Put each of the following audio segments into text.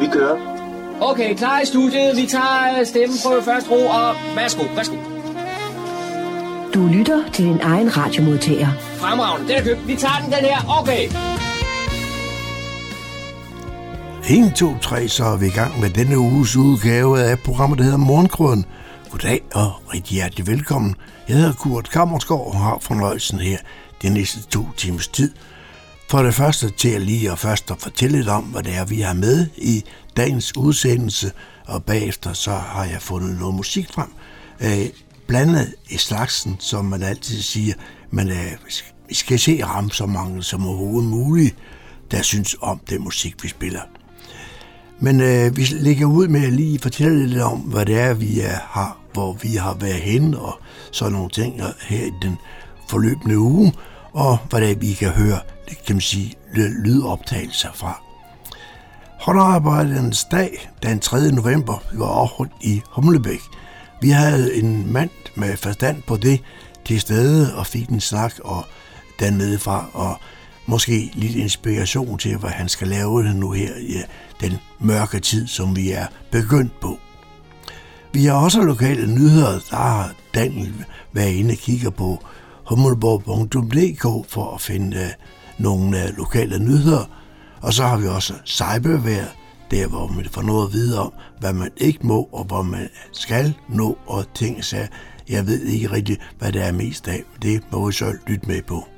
Vi kører. Okay, klar i studiet. Vi tager stemmeprøve først ro, og værsgo, værsgo. Du lytter til din egen radiomodtager. Fremragende, den er købt. Vi tager den, den her. Okay. 1, 2, 3, så er vi i gang med denne uges udgave af programmet, der hedder Morgenkrøden. Goddag og rigtig hjertelig velkommen. Jeg hedder Kurt Kammersgaard og har fornøjelsen her de næste to timers tid. For det første til at lige og først at fortælle lidt om, hvad det er, vi har med i dagens udsendelse, og bagefter så har jeg fundet noget musik frem. Øh, blandet i slagsen, som man altid siger, men øh, vi skal se ramme så mange som overhovedet muligt, der synes om den musik, vi spiller. Men øh, vi lægger ud med at lige fortælle lidt om, hvad det er, vi er, har, hvor vi har været henne, og sådan nogle ting her i den forløbende uge, og hvad det er, vi kan høre, kan man sige, lydoptagelser fra. Håndarbejdernes dag, den 3. november, var afholdt i Humlebæk. Vi havde en mand med forstand på det til stede og fik en snak og dernede fra, og måske lidt inspiration til, hvad han skal lave nu her i øh, den mørke tid, som vi er begyndt på. Vi har også lokale nyheder, der har Daniel været inde og kigger på hummelborg.dk for at finde uh, nogle øh, lokale nyheder. Og så har vi også cybervær, der hvor man får noget at vide om, hvad man ikke må og hvor man skal nå og ting så Jeg ved ikke rigtigt, hvad det er mest af, det må vi så lytte med på.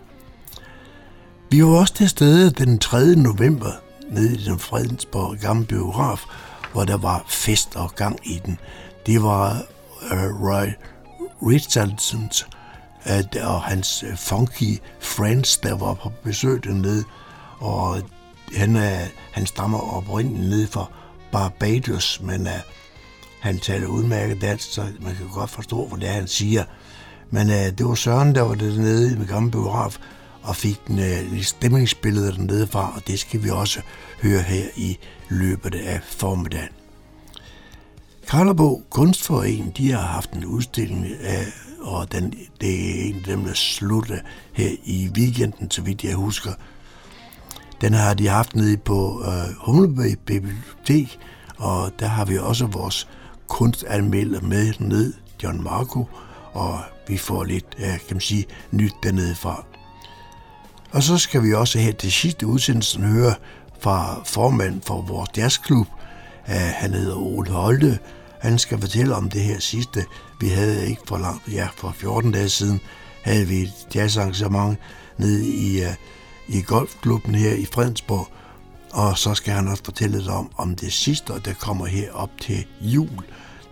Vi var også til stede den 3. november nede i den Fredensborg gamle biograf, hvor der var fest og gang i den. Det var uh, Roy Richardsons og hans øh, funky friends, der var på besøg dernede, og han, er, han stammer oprindeligt ned fra Barbados, men uh, han taler udmærket dansk, så man kan godt forstå, hvad det er, han siger. Men uh, det var Søren, der var dernede i den gamle biograf, og fik en uh, stemningsbillede dernede fra, og det skal vi også høre her i løbet af formiddagen. Karlebo Kunstforening, de har haft en udstilling af, og den, det er en af dem, der slutter her i weekenden, så vidt jeg husker. Den har de haft nede på øh, Humleby Bibliotek, og der har vi også vores kunstanmelder med ned, John Marco, og vi får lidt, øh, kan man sige, nyt dernede fra. Og så skal vi også her til sidste udsendelsen høre fra formanden for vores jazzklub. øh, han hedder Ole Holte. Han skal fortælle om det her sidste. Vi havde ikke for langt, ja, for 14 dage siden havde vi et jazzarrangement nede i, uh, i golfklubben her i Fredensborg. Og så skal han også fortælle lidt om, om det sidste, der kommer her op til jul,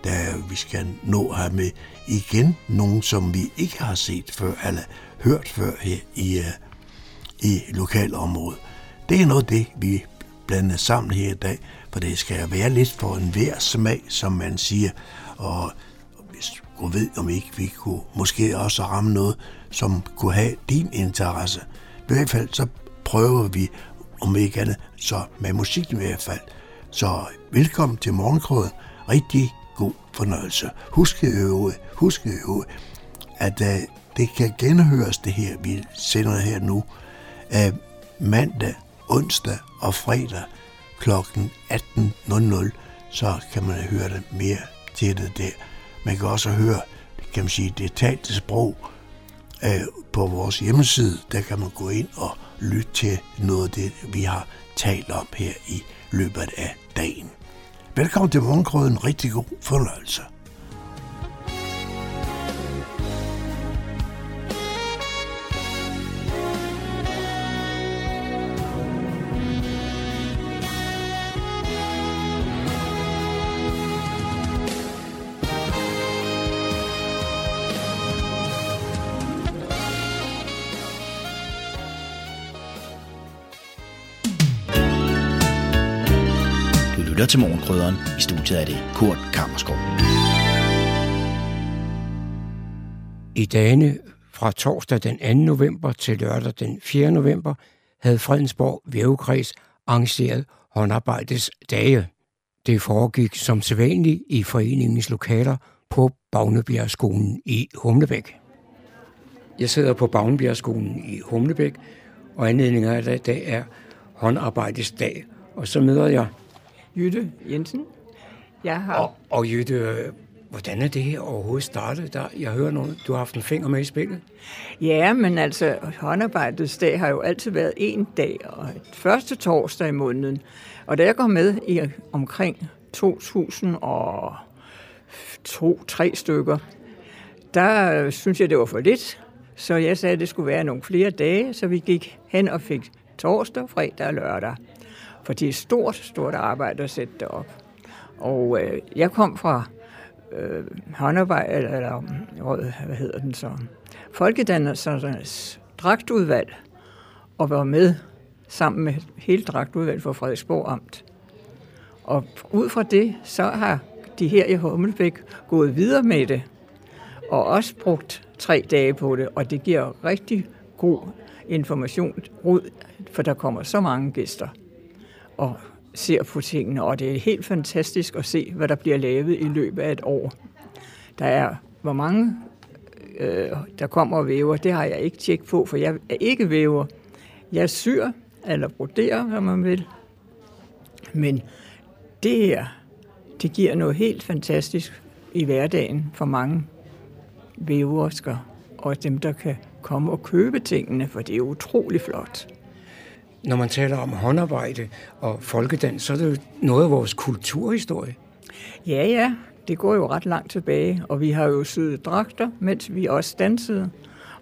da vi skal nå her med igen nogen, som vi ikke har set før, eller hørt før her i, uh, i lokalområdet. Det er noget af det, vi blander sammen her i dag, for det skal være lidt for en hver smag, som man siger. Og hun ved, om ikke vi kunne måske også ramme noget, som kunne have din interesse. I hvert fald så prøver vi, om ikke andet, så med musik i hvert fald. Så velkommen til Morgenkrøden. Rigtig god fornøjelse. Husk øve, husk øve, at uh, det kan genhøres det her, vi sender her nu, uh, mandag, onsdag og fredag kl. 18.00, så kan man høre det mere til det der. Man kan også høre, kan man sige, det talte sprog øh, på vores hjemmeside. Der kan man gå ind og lytte til noget af det, vi har talt om her i løbet af dagen. Velkommen til Morgenkrøden. Rigtig god fornøjelse. Til Morgenkrydderen. I studiet er det Kurt Kammerskov. I dagene fra torsdag den 2. november til lørdag den 4. november havde Fredensborg Vævekreds arrangeret håndarbejdets dage. Det foregik som sædvanligt i foreningens lokaler på Bagnebjergskolen i Humlebæk. Jeg sidder på Bagnebjergskolen i Humlebæk, og anledningen af det, det er håndarbejdets dag. Og så møder jeg Jytte Jensen. Jeg har... Og, og Jytte, hvordan er det her overhovedet startet? Der, jeg hører, nogen, du har haft en finger med i spillet. Ja, men altså, håndarbejdets dag har jo altid været en dag, og første torsdag i måneden. Og da jeg kom med i omkring 2002-3 stykker, der synes jeg, det var for lidt. Så jeg sagde, at det skulle være nogle flere dage, så vi gik hen og fik torsdag, fredag og lørdag. For det er stort, stort arbejde at sætte det op. Og øh, jeg kom fra øh, håndarbejde, eller, eller øh, hvad hedder den så, Folkedannelsernes dragtudvalg, og var med sammen med hele dragtudvalget for Frederiksborg Amt. Og ud fra det, så har de her i Hummelbæk gået videre med det, og også brugt tre dage på det, og det giver rigtig god information rod, for der kommer så mange gæster og ser på tingene, og det er helt fantastisk at se, hvad der bliver lavet i løbet af et år. Der er, hvor mange øh, der kommer og væver, det har jeg ikke tjekket på, for jeg er ikke væver. Jeg syr, eller broderer, hvad man vil. Men det her, det giver noget helt fantastisk i hverdagen for mange væversker, og dem, der kan komme og købe tingene, for det er utrolig flot. Når man taler om håndarbejde og folkedans, så er det jo noget af vores kulturhistorie. Ja, ja, det går jo ret langt tilbage, og vi har jo syet dragter, mens vi også dansede,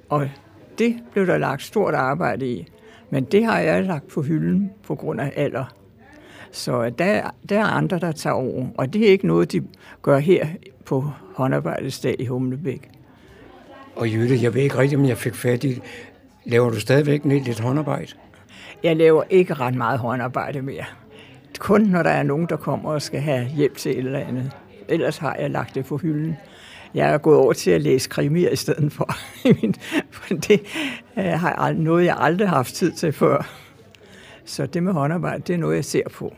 og det blev der lagt stort arbejde i. Men det har jeg lagt på hylden på grund af alder. Så der, der er andre, der tager over, og det er ikke noget, de gør her på håndarbejdsdag i Humlebæk. Og Jytte, jeg ved ikke rigtigt, om jeg fik fat i Laver du stadigvæk lidt håndarbejde? Jeg laver ikke ret meget håndarbejde mere. Kun når der er nogen, der kommer og skal have hjælp til et eller andet. Ellers har jeg lagt det på hylden. Jeg er gået over til at læse krimier i stedet for. det øh, har noget, jeg aldrig har haft tid til før. Så det med håndarbejde, det er noget, jeg ser på.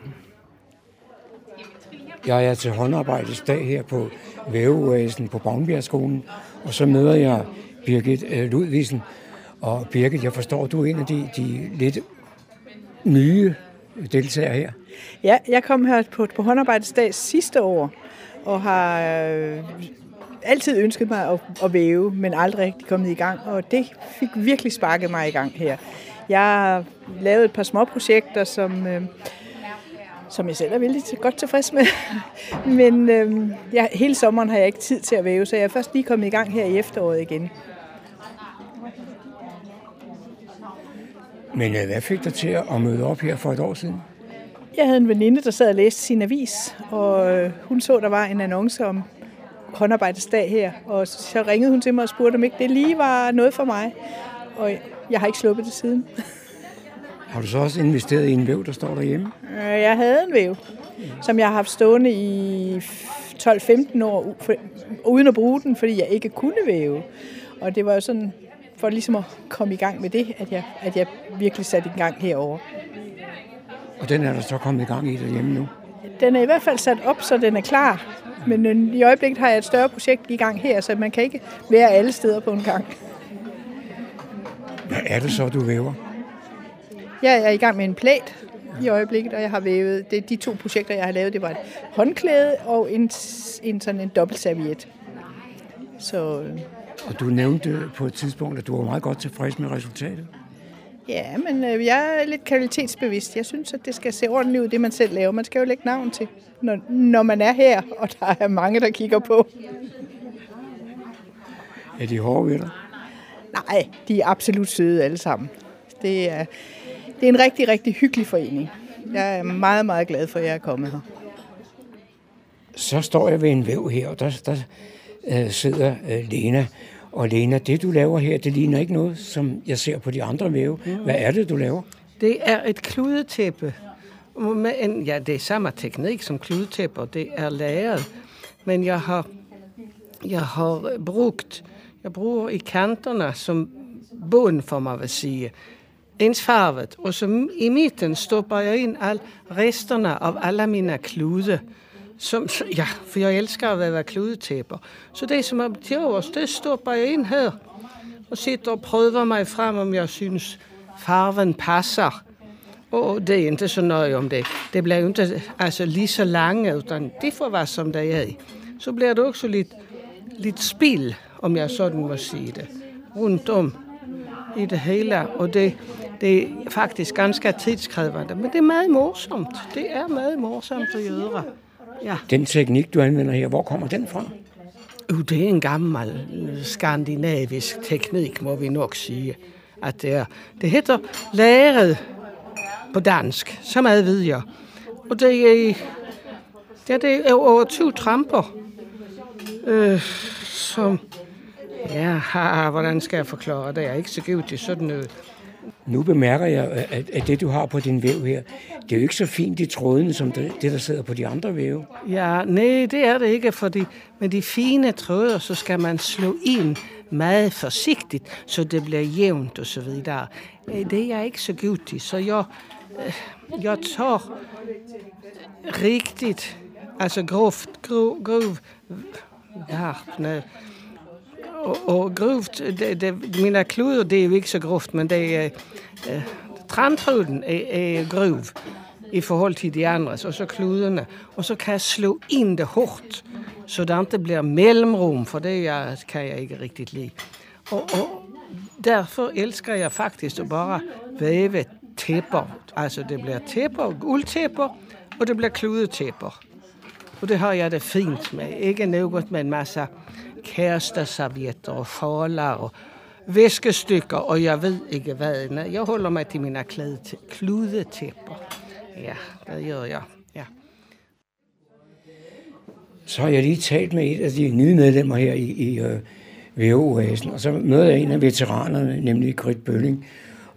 Jeg er til håndarbejdsdag her på Vævevæsen på Bagnbjergskolen, og så møder jeg Birgit øh, Ludvigsen. Og Birgit, jeg forstår, du er en af de, de lidt nye deltagere her. Ja, jeg kom her på, på håndarbejdsdag sidste år, og har øh, altid ønsket mig at, at væve, men aldrig rigtig kommet i gang, og det fik virkelig sparket mig i gang her. Jeg har lavet et par små projekter, som, øh, som jeg selv er vildt godt tilfreds med. Men øh, jeg, hele sommeren har jeg ikke tid til at væve, så jeg er først lige kommet i gang her i efteråret igen. Men øh, hvad fik dig til at møde op her for et år siden? Jeg havde en veninde, der sad og læste sin avis, og øh, hun så, der var en annonce om håndarbejdsdag her, og så ringede hun til mig og spurgte, om ikke det lige var noget for mig. Og jeg har ikke sluppet det siden. Har du så også investeret i en væv, der står derhjemme? Øh, jeg havde en væv, som jeg har haft stående i 12-15 år, uden at bruge den, fordi jeg ikke kunne væve. Og det var jo sådan, for ligesom at komme i gang med det, at jeg, at jeg virkelig satte i gang herover. Og den er der så kommet i gang i derhjemme nu? Den er i hvert fald sat op, så den er klar. Men øh, i øjeblikket har jeg et større projekt i gang her, så man kan ikke være alle steder på en gang. Hvad er det så, du væver? Jeg er i gang med en plæt i øjeblikket, og jeg har vævet, det er de to projekter, jeg har lavet, det var et håndklæde og en, en sådan en dobbeltserviet. Så, øh, og du nævnte på et tidspunkt, at du var meget godt tilfreds med resultatet. Ja, men øh, jeg er lidt kvalitetsbevidst. Jeg synes, at det skal se ordentligt ud, det man selv laver. Man skal jo lægge navn til, når, når man er her, og der er mange, der kigger på. Er de hårde ved dig? Nej, de er absolut søde alle sammen. Det er, det er en rigtig, rigtig hyggelig forening. Jeg er meget, meget glad for, at jeg er kommet her. Så står jeg ved en væv her, og der, der øh, sidder øh, Lena. Og Lena, det du laver her, det ligner ikke noget, som jeg ser på de andre væve. Hvad er det, du laver? Det er et kludetæppe. Med en, ja, det er samme teknik som kludetæpper. Det er lavet. Men jeg har, jeg har brugt, jeg bruger i kanterne som bund, for man vil sige, ensfarvet. Og så i midten stopper jeg ind all resterne av alla mina klude. Som, ja, for jeg elsker at være kludetæpper. Så det som er til overs, det stopper jag ind her. Og sitter og prøver mig frem, om jeg synes farven passer. Och det är inte så nöje om det. Det blir ju inte alltså, lige så långa utan det får vara som det är. Så blir det också lite, lite spill, om jag sådan må sige det, rundt om i det hele. Og det, det er faktisk ganske tidskrævende, men det er meget morsomt. Det er meget morsomt att göra. Ja. Den teknik, du anvender her, hvor kommer den fra? Uh, det er en gammel skandinavisk teknik, må vi nok sige. At det, er. det hedder læret på dansk. Så meget ved jeg. Og det er, ja, det er over 20 tramper, øh, som... Ja, hvordan skal jeg forklare det? Jeg er ikke så god til sådan noget. Nu bemærker jeg, at, at det, du har på din væv her, det er jo ikke så fint i trådene, som det, det der sidder på de andre væve. Ja, nej, det er det ikke, fordi med de fine tråder, så skal man slå ind meget forsigtigt, så det bliver jævnt og så videre. Øh, det er jeg ikke så god til, så jeg, øh, jeg tager rigtigt, altså groft, grov, grov, ja, nej, og, og grovt, det, det, mine kluder, det er jo ikke så groft, men det er, øh, uh, er, er grov i forhold til de andre, og så kluderne. Og så kan jeg slå ind det hårdt, så det ikke bliver mellemrum, for det jeg, kan jeg ikke rigtig lide. Og, og derfor elsker jeg faktisk at bare væve tæpper. Altså det bliver tæpper, guldtæpper, og det bliver kludetæpper. Og det har jeg det fint med. Ikke noget med en masse kæresteservietter og forlar og væskestykker, og jeg ved ikke hvad. Jeg holder mig til mine kludetæpper. Ja, det gør jeg. Ja. Så har jeg lige talt med et af de nye medlemmer her i, i uh, VO-oasen, og så møder jeg en af veteranerne, nemlig Grit Bølling.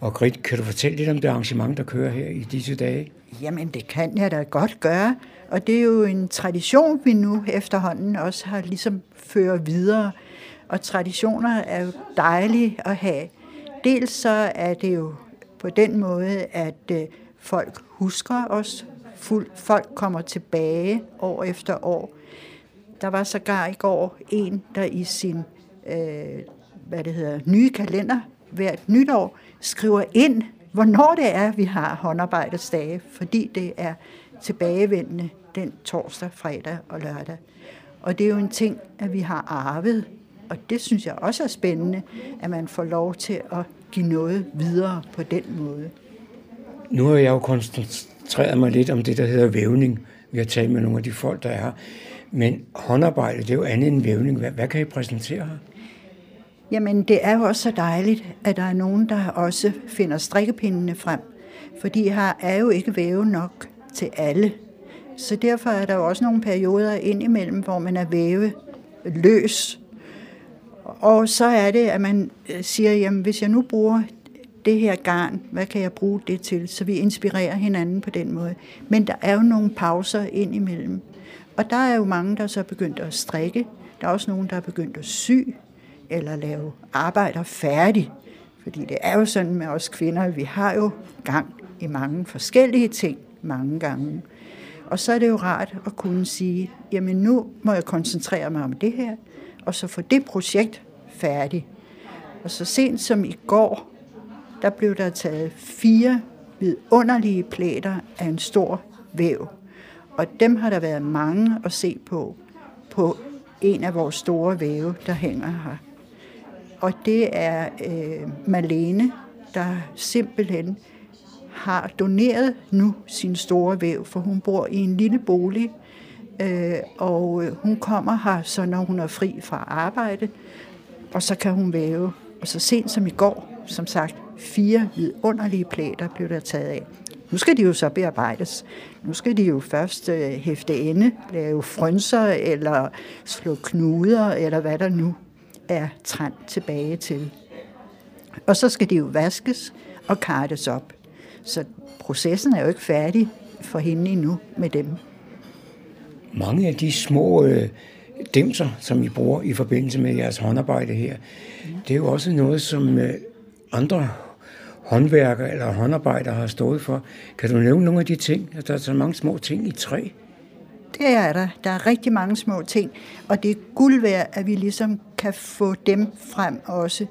Og Grit, kan du fortælle lidt om det arrangement, der kører her i disse dage? Jamen, det kan jeg da godt gøre. Og det er jo en tradition, vi nu efterhånden også har ligesom fører videre. Og traditioner er jo dejlige at have. Dels så er det jo på den måde, at øh, folk husker os. Folk kommer tilbage år efter år. Der var sågar i går en, der i sin øh, hvad det hedder, nye kalender hvert nytår skriver ind, hvornår det er, vi har håndarbejdsdage, fordi det er tilbagevendende den torsdag, fredag og lørdag. Og det er jo en ting, at vi har arvet, og det synes jeg også er spændende, at man får lov til at give noget videre på den måde. Nu har jeg jo koncentreret mig lidt om det, der hedder vævning. Vi har talt med nogle af de folk, der er her. Men håndarbejde, det er jo andet end vævning. Hvad, hvad kan I præsentere her? Jamen, det er jo også så dejligt, at der er nogen, der også finder strikkepindene frem. Fordi her er jo ikke væve nok til alle. Så derfor er der jo også nogle perioder indimellem, hvor man er væve løs. Og så er det, at man øh, siger, jamen hvis jeg nu bruger det her garn, hvad kan jeg bruge det til? Så vi inspirerer hinanden på den måde. Men der er jo nogle pauser ind imellem. Og der er jo mange, der så er begyndt at strikke. Der er også nogen, der er begyndt at sy eller lave arbejder færdig. Fordi det er jo sådan med os kvinder, vi har jo gang i mange forskellige ting mange gange. Og så er det jo rart at kunne sige, jamen nu må jeg koncentrere mig om det her, og så få det projekt færdigt. Og så sent som i går, der blev der taget fire vidunderlige plader af en stor væv. Og dem har der været mange at se på, på en af vores store væve, der hænger her. Og det er øh, Malene, der simpelthen har doneret nu sin store væv, for hun bor i en lille bolig, øh, og øh, hun kommer her, så når hun er fri fra arbejde, og så kan hun væve. Og så sent som i går, som sagt, fire vidunderlige plader blev der taget af. Nu skal de jo så bearbejdes. Nu skal de jo først øh, hæfte ende, lave frønser eller slå knuder, eller hvad der nu er trængt tilbage til. Og så skal de jo vaskes og kartes op. Så processen er jo ikke færdig for hende endnu med dem. Mange af de små øh, dimser, som I bruger i forbindelse med jeres håndarbejde her, det er jo også noget, som øh, andre håndværkere eller håndarbejdere har stået for. Kan du nævne nogle af de ting? Altså, der er så mange små ting i træ. Det er der. Der er rigtig mange små ting, og det er guld værd, at vi ligesom kan få dem frem også.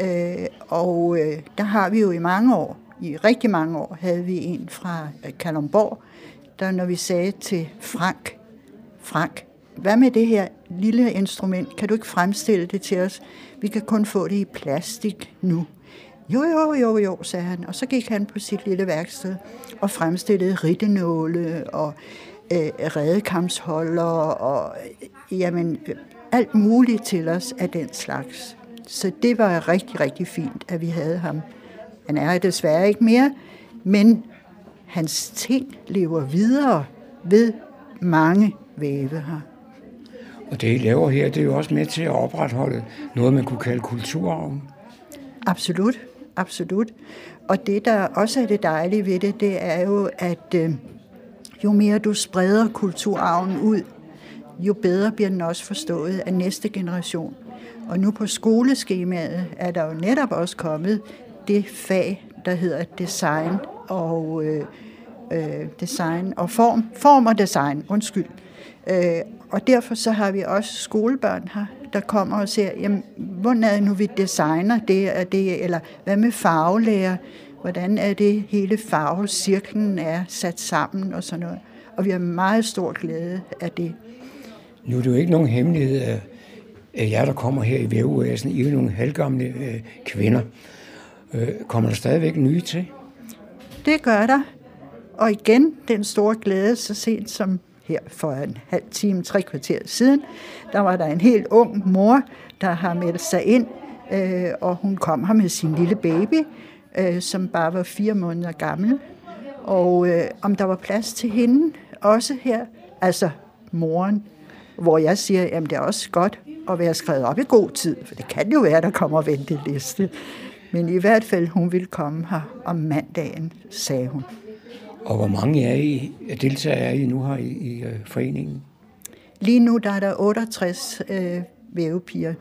Øh, og øh, der har vi jo i mange år i rigtig mange år havde vi en fra øh, Kalumborg, der når vi sagde til Frank, Frank, hvad med det her lille instrument? Kan du ikke fremstille det til os? Vi kan kun få det i plastik nu. Jo, jo, jo, jo, sagde han. Og så gik han på sit lille værksted og fremstillede rittenåle og øh, redekampsholder og øh, jamen, alt muligt til os af den slags. Så det var rigtig, rigtig fint, at vi havde ham. Han er desværre ikke mere, men hans ting lever videre ved mange væve her. Og det, I laver her, det er jo også med til at opretholde noget, man kunne kalde kulturarven. Absolut, absolut. Og det, der også er det dejlige ved det, det er jo, at øh, jo mere du spreder kulturarven ud, jo bedre bliver den også forstået af næste generation. Og nu på skoleskemaet er der jo netop også kommet det fag, der hedder design og øh, øh, design og form, form og design, undskyld. Øh, og derfor så har vi også skolebørn her, der kommer og siger, jamen, hvordan er det nu, vi designer det og det, eller hvad med farvelærer? Hvordan er det, hele farvecirklen er sat sammen og sådan noget. Og vi har meget stor glæde af det. Nu er det jo ikke nogen hemmelighed, at jer, der kommer her i vævevæsen, I er nogle halvgamle øh, kvinder. Øh, kommer der stadigvæk nye til? Det gør der. Og igen, den store glæde, så sent som her for en halv time, tre kvarter siden, der var der en helt ung mor, der har meldt sig ind, øh, og hun kom her med sin lille baby, øh, som bare var fire måneder gammel. Og øh, om der var plads til hende også her, altså moren, hvor jeg siger, at det er også godt at være skrevet op i god tid, for det kan jo være, der kommer venteliste. Men i hvert fald, hun ville komme her om mandagen, sagde hun. Og hvor mange er I, øh, deltager er I nu her i, i øh, foreningen? Lige nu der er der 68 øh, vævepiger,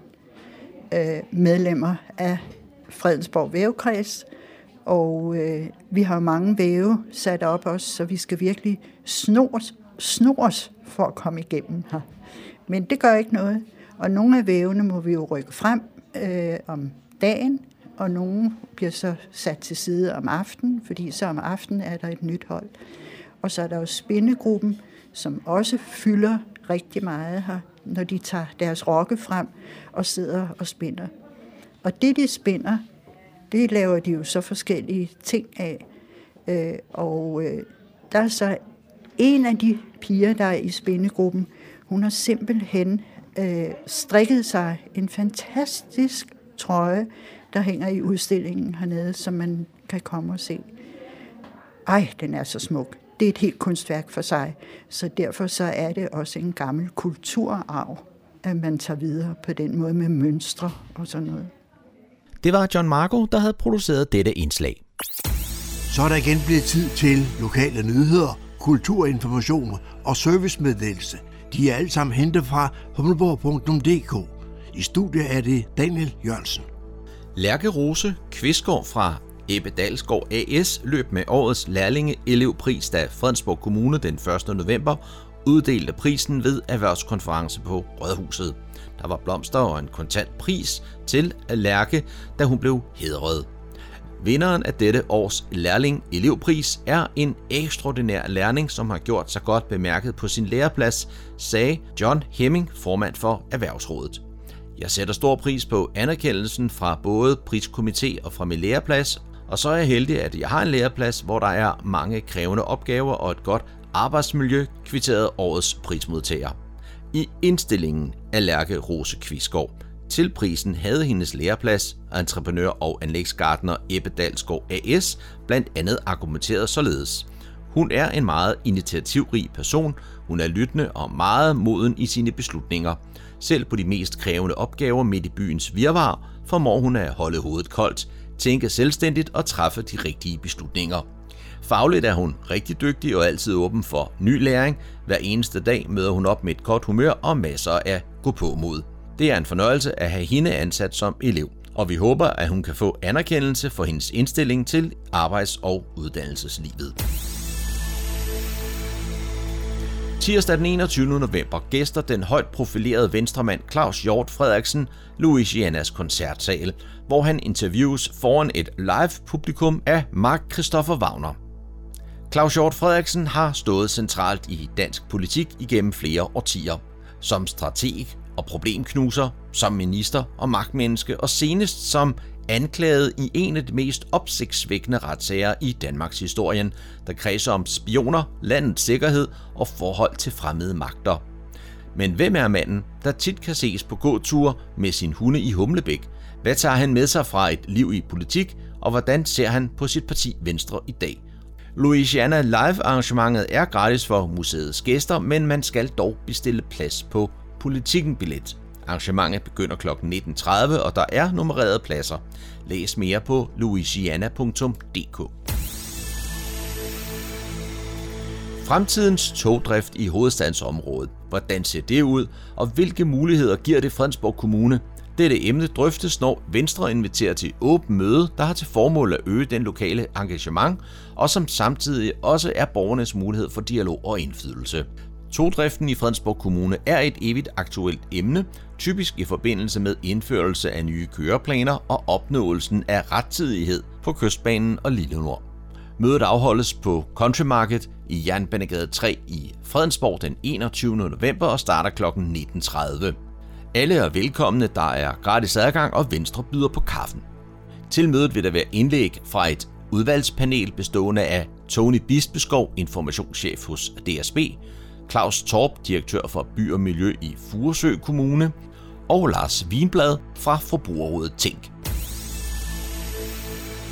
øh, medlemmer af Fredensborg Vævekreds, og øh, vi har mange væve sat op også, så vi skal virkelig snors, snors for at komme igennem her. Men det gør ikke noget. Og nogle af vævene må vi jo rykke frem øh, om dagen, og nogle bliver så sat til side om aftenen, fordi så om aftenen er der et nyt hold. Og så er der jo spindegruppen, som også fylder rigtig meget her, når de tager deres rokke frem og sidder og spinder. Og det, de spinder, det laver de jo så forskellige ting af. Øh, og øh, der er så en af de piger, der er i spindegruppen, hun har simpelthen øh, strikket sig en fantastisk trøje, der hænger i udstillingen hernede, som man kan komme og se. Ej, den er så smuk. Det er et helt kunstværk for sig. Så derfor så er det også en gammel kulturarv, at man tager videre på den måde med mønstre og sådan noget. Det var John Marco, der havde produceret dette indslag. Så er der igen blevet tid til lokale nyheder, kulturinformation og servicemeddelelse. De er alle sammen hentet fra humleborg.dk. I studiet er det Daniel Jørgensen. Lærke Rose Kvistgaard fra Ebbe Dalsgaard AS løb med årets lærlinge elevpris, da Fredensborg Kommune den 1. november uddelte prisen ved erhvervskonference på Rådhuset. Der var blomster og en kontant pris til Lærke, da hun blev hedret. Vinderen af dette års lærling elevpris er en ekstraordinær lærling, som har gjort sig godt bemærket på sin læreplads, sagde John Hemming, formand for Erhvervsrådet. Jeg sætter stor pris på anerkendelsen fra både priskomité og fra min læreplads, og så er jeg heldig, at jeg har en læreplads, hvor der er mange krævende opgaver og et godt arbejdsmiljø, kvitteret årets prismodtager. I indstillingen af Lærke Rose Kvistgaard til prisen havde hendes læreplads, entreprenør og anlægsgartner Ebbe Dalsgaard AS, blandt andet argumenteret således. Hun er en meget initiativrig person, hun er lyttende og meget moden i sine beslutninger – selv på de mest krævende opgaver midt i byens virvar, formår hun at holde hovedet koldt, tænke selvstændigt og træffe de rigtige beslutninger. Fagligt er hun rigtig dygtig og altid åben for ny læring. Hver eneste dag møder hun op med et godt humør og masser af gå på mod. Det er en fornøjelse at have hende ansat som elev, og vi håber, at hun kan få anerkendelse for hendes indstilling til arbejds- og uddannelseslivet. Tirsdag den 21. november gæster den højt profilerede venstremand Claus Hjort Frederiksen Louisianas koncertsal, hvor han interviews foran et live publikum af Mark Christopher Wagner. Claus Hjort Frederiksen har stået centralt i dansk politik igennem flere årtier. Som strateg og problemknuser, som minister og magtmenneske og senest som anklaget i en af de mest opsigtsvækkende retssager i Danmarks historien, der kredser om spioner, landets sikkerhed og forhold til fremmede magter. Men hvem er manden, der tit kan ses på gåture med sin hunde i Humlebæk? Hvad tager han med sig fra et liv i politik, og hvordan ser han på sit parti Venstre i dag? Louisiana Live arrangementet er gratis for museets gæster, men man skal dog bestille plads på Politikken billet. Arrangementet begynder kl. 19.30, og der er nummererede pladser. Læs mere på louisiana.dk. Fremtidens togdrift i hovedstadsområdet. Hvordan ser det ud, og hvilke muligheder giver det Fredensborg Kommune? Dette emne drøftes, når Venstre inviterer til åbent møde, der har til formål at øge den lokale engagement, og som samtidig også er borgernes mulighed for dialog og indflydelse. Togdriften i Fredensborg Kommune er et evigt aktuelt emne, typisk i forbindelse med indførelse af nye køreplaner og opnåelsen af rettidighed på Kystbanen og Lille Nord. Mødet afholdes på Country Market i Jernbanegade 3 i Fredensborg den 21. november og starter kl. 19.30. Alle er velkomne, der er gratis adgang og Venstre byder på kaffen. Til mødet vil der være indlæg fra et udvalgspanel bestående af Tony Bispeskov, informationschef hos DSB, Claus Torp, direktør for By og Miljø i Furesø Kommune, og Lars Vinblad fra Forbrugerrådet Tænk.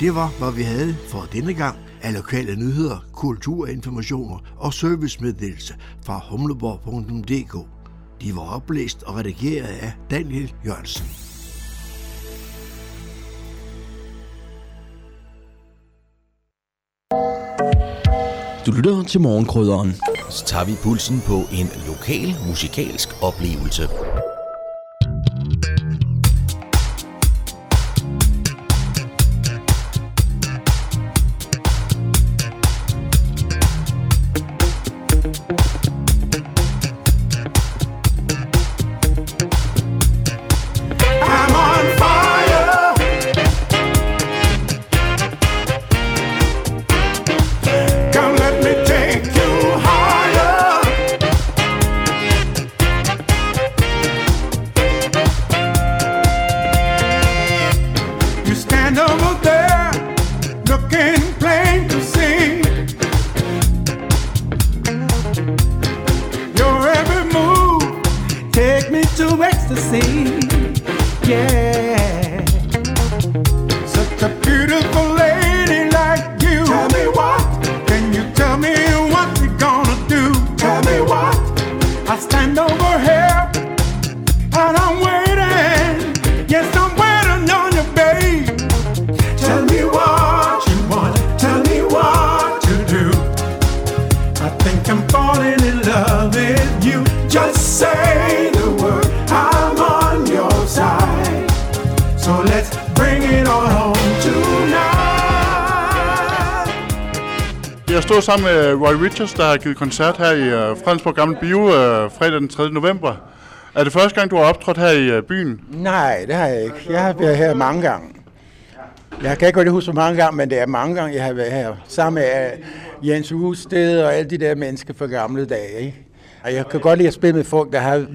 Det var, hvad vi havde for denne gang af lokale nyheder, kulturinformationer og servicemeddelelse fra humleborg.dk. De var oplæst og redigeret af Daniel Jørgensen. Du lytter til morgenkrydderen. Tager vi pulsen på en lokal musikalsk oplevelse. Med Roy Richards, der har givet koncert her i uh, Fredensborg Gamle Bio uh, fredag den 3. november. Er det første gang, du har optrådt her i uh, byen? Nej, det har jeg ikke. Jeg har været her mange gange. Jeg kan ikke godt huske, hvor mange gange, men det er mange gange, jeg har været her. Sammen med uh, Jens Husted og alle de der mennesker fra gamle dage. Ikke? Og jeg kan godt lide at spille med folk, der har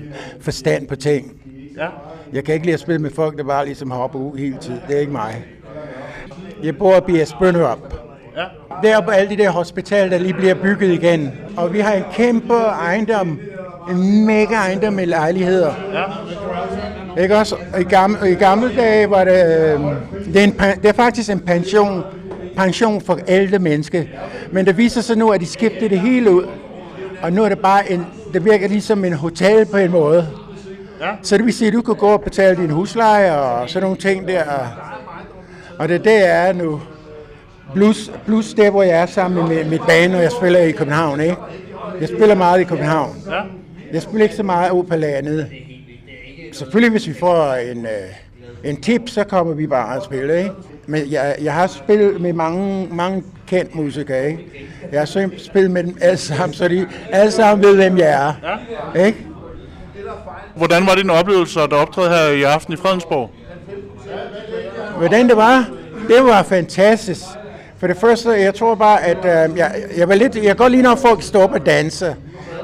forstand på ting. Ja. Jeg kan ikke lide at spille med folk, der bare ligesom hopper ud hele tiden. Det er ikke mig. Jeg bor i Spønderup. Ja. Der på alle de der hospitaler, der lige bliver bygget igen. Og vi har en kæmpe ejendom, en mega ejendom med lejligheder. Ja. Ikke også? I gamle, I gamle dage var det, øh, det, er en, det er faktisk en pension, pension for ældre mennesker. Men det viser sig nu, at de skiftede det hele ud. Og nu er det bare en, det virker ligesom en hotel på en måde. Ja. Så det vil sige, at du kan gå og betale din husleje og sådan nogle ting der. Og det er det, jeg er nu. Plus, plus der, hvor jeg er sammen med mit band, når jeg spiller i København. Ikke? Jeg spiller meget i København. Ja. Jeg spiller ikke så meget ud på landet. Selvfølgelig, hvis vi får en, øh, en tip, så kommer vi bare og spille. Ikke? Men jeg, jeg har spillet med mange, mange kendt musiker, ikke? Jeg har spillet med dem alle sammen, så de alle sammen ved, hvem jeg er. Ja. Ikke? Hvordan var din oplevelse, at optræde her i aften i Fredensborg? Hvordan det var? Det var fantastisk. For det første, jeg tror bare, at øh, jeg, jeg var lidt, jeg kan godt lide, når folk står op og danser.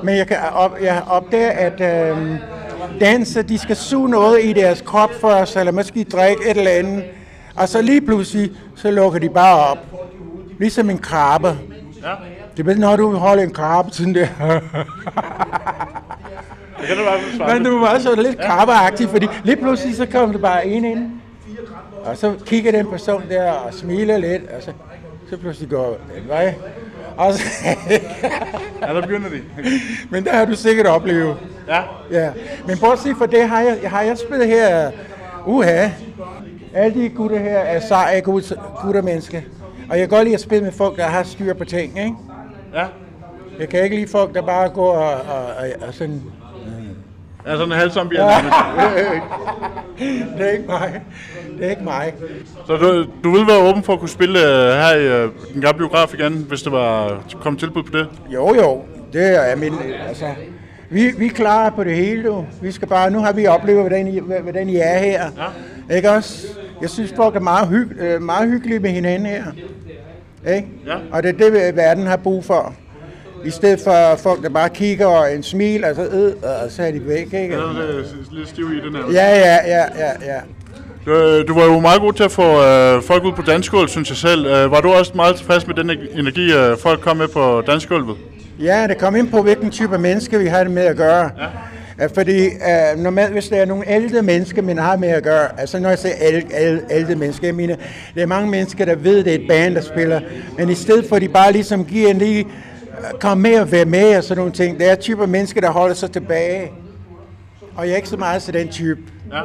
Men jeg kan op, jeg opdager, at øh, danser, de skal suge noget i deres krop først, eller måske drikke et eller andet. Og så lige pludselig, så lukker de bare op. Ligesom en krabbe. Ja. Det er når du holder en krabbe sådan der. Det bare Men du var så lidt krabbeagtig, fordi lige pludselig så kom der bare en ind. Og så kigger den person der og smiler lidt, og så, så pludselig går den vej. Og så, Ja, der begynder de. men der har du sikkert oplevet. Ja. Ja. Men bortset fra det, har jeg, har jeg spillet her, uha, alle de gutter her er seje gut- guttermennesker. Og jeg kan godt lide at spille med folk, der har styr på ting, ikke? Ja. Jeg kan ikke lide folk, der bare går og, og, og, og sådan... Ja, sådan en halvzombie. Ja. Ja. det er ikke mig. Det er ikke mig. Så du, du vil være åben for at kunne spille øh, her i øh, den gamle biograf igen, hvis det var kommet tilbud på det? Jo, jo. Det er min, altså, vi, vi er klar på det hele, du. Vi skal bare, nu har vi oplevet, hvordan I, hvordan I er her. Ja. Ikke også? Jeg synes, folk er meget, hyg, øh, meget hyggelige med hinanden her. Ikke? Ja. Og det er det, verden har brug for. I stedet for folk, der bare kigger og en smil, og så, øh, og så er de væk, ikke? Ja, det er lidt stiv i den her. Ja, ja, ja, ja, ja. Du, du var jo meget god til at få øh, folk ud på dansgulvet, synes jeg selv. Øh, var du også meget tilfreds med den energi, øh, folk kom med på dansgulvet? Ja, det kommer ind på, hvilken type af mennesker vi har det med at gøre. Ja. Fordi uh, normalt, hvis der er nogle ældre mennesker, man har med at gøre, altså når jeg siger ældre, ældre, ældre mennesker, jeg mener, det er mange mennesker, der ved, det er et band, der spiller, men i stedet for, at de bare ligesom giver en lige, kom med og være med og sådan nogle ting, der er typer mennesker, der holder sig tilbage. Og jeg er ikke så meget til den type. Ja.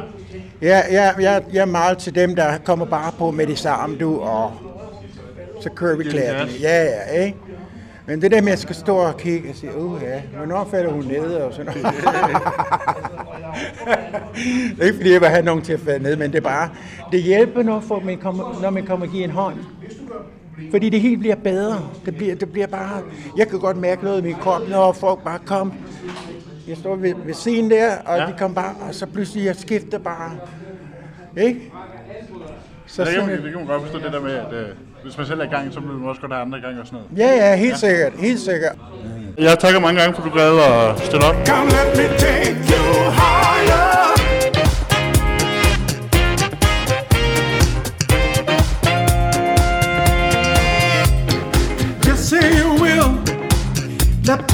Jeg, jeg, jeg, jeg er meget til dem, der kommer bare på med det samme, du, og så kører vi klæder Ja, ja, ikke? Men det der med, at jeg skal stå og kigge og sige, uh ja, hvornår falder hun ned og sådan noget. det er ikke fordi, jeg vil have nogen til at falde ned, men det er bare, det hjælper, når, folk, man kommer, når man kommer og giver en hånd. Fordi det hele bliver bedre. Det bliver, det bliver bare, jeg kan godt mærke noget i min krop, når folk bare kom. Jeg står ved, ved scenen der, og ja. de kom bare, og så pludselig, jeg skifter bare. Ikke? Så det, kan man, det kan godt forstå det der med, at øh, hvis man selv er i gang, så vil man også godt have andre i gang og sådan noget. Ja, ja, helt ja. sikkert, helt sikkert. Jeg takker mange gange, for du gad at stille op. Come let me take you higher.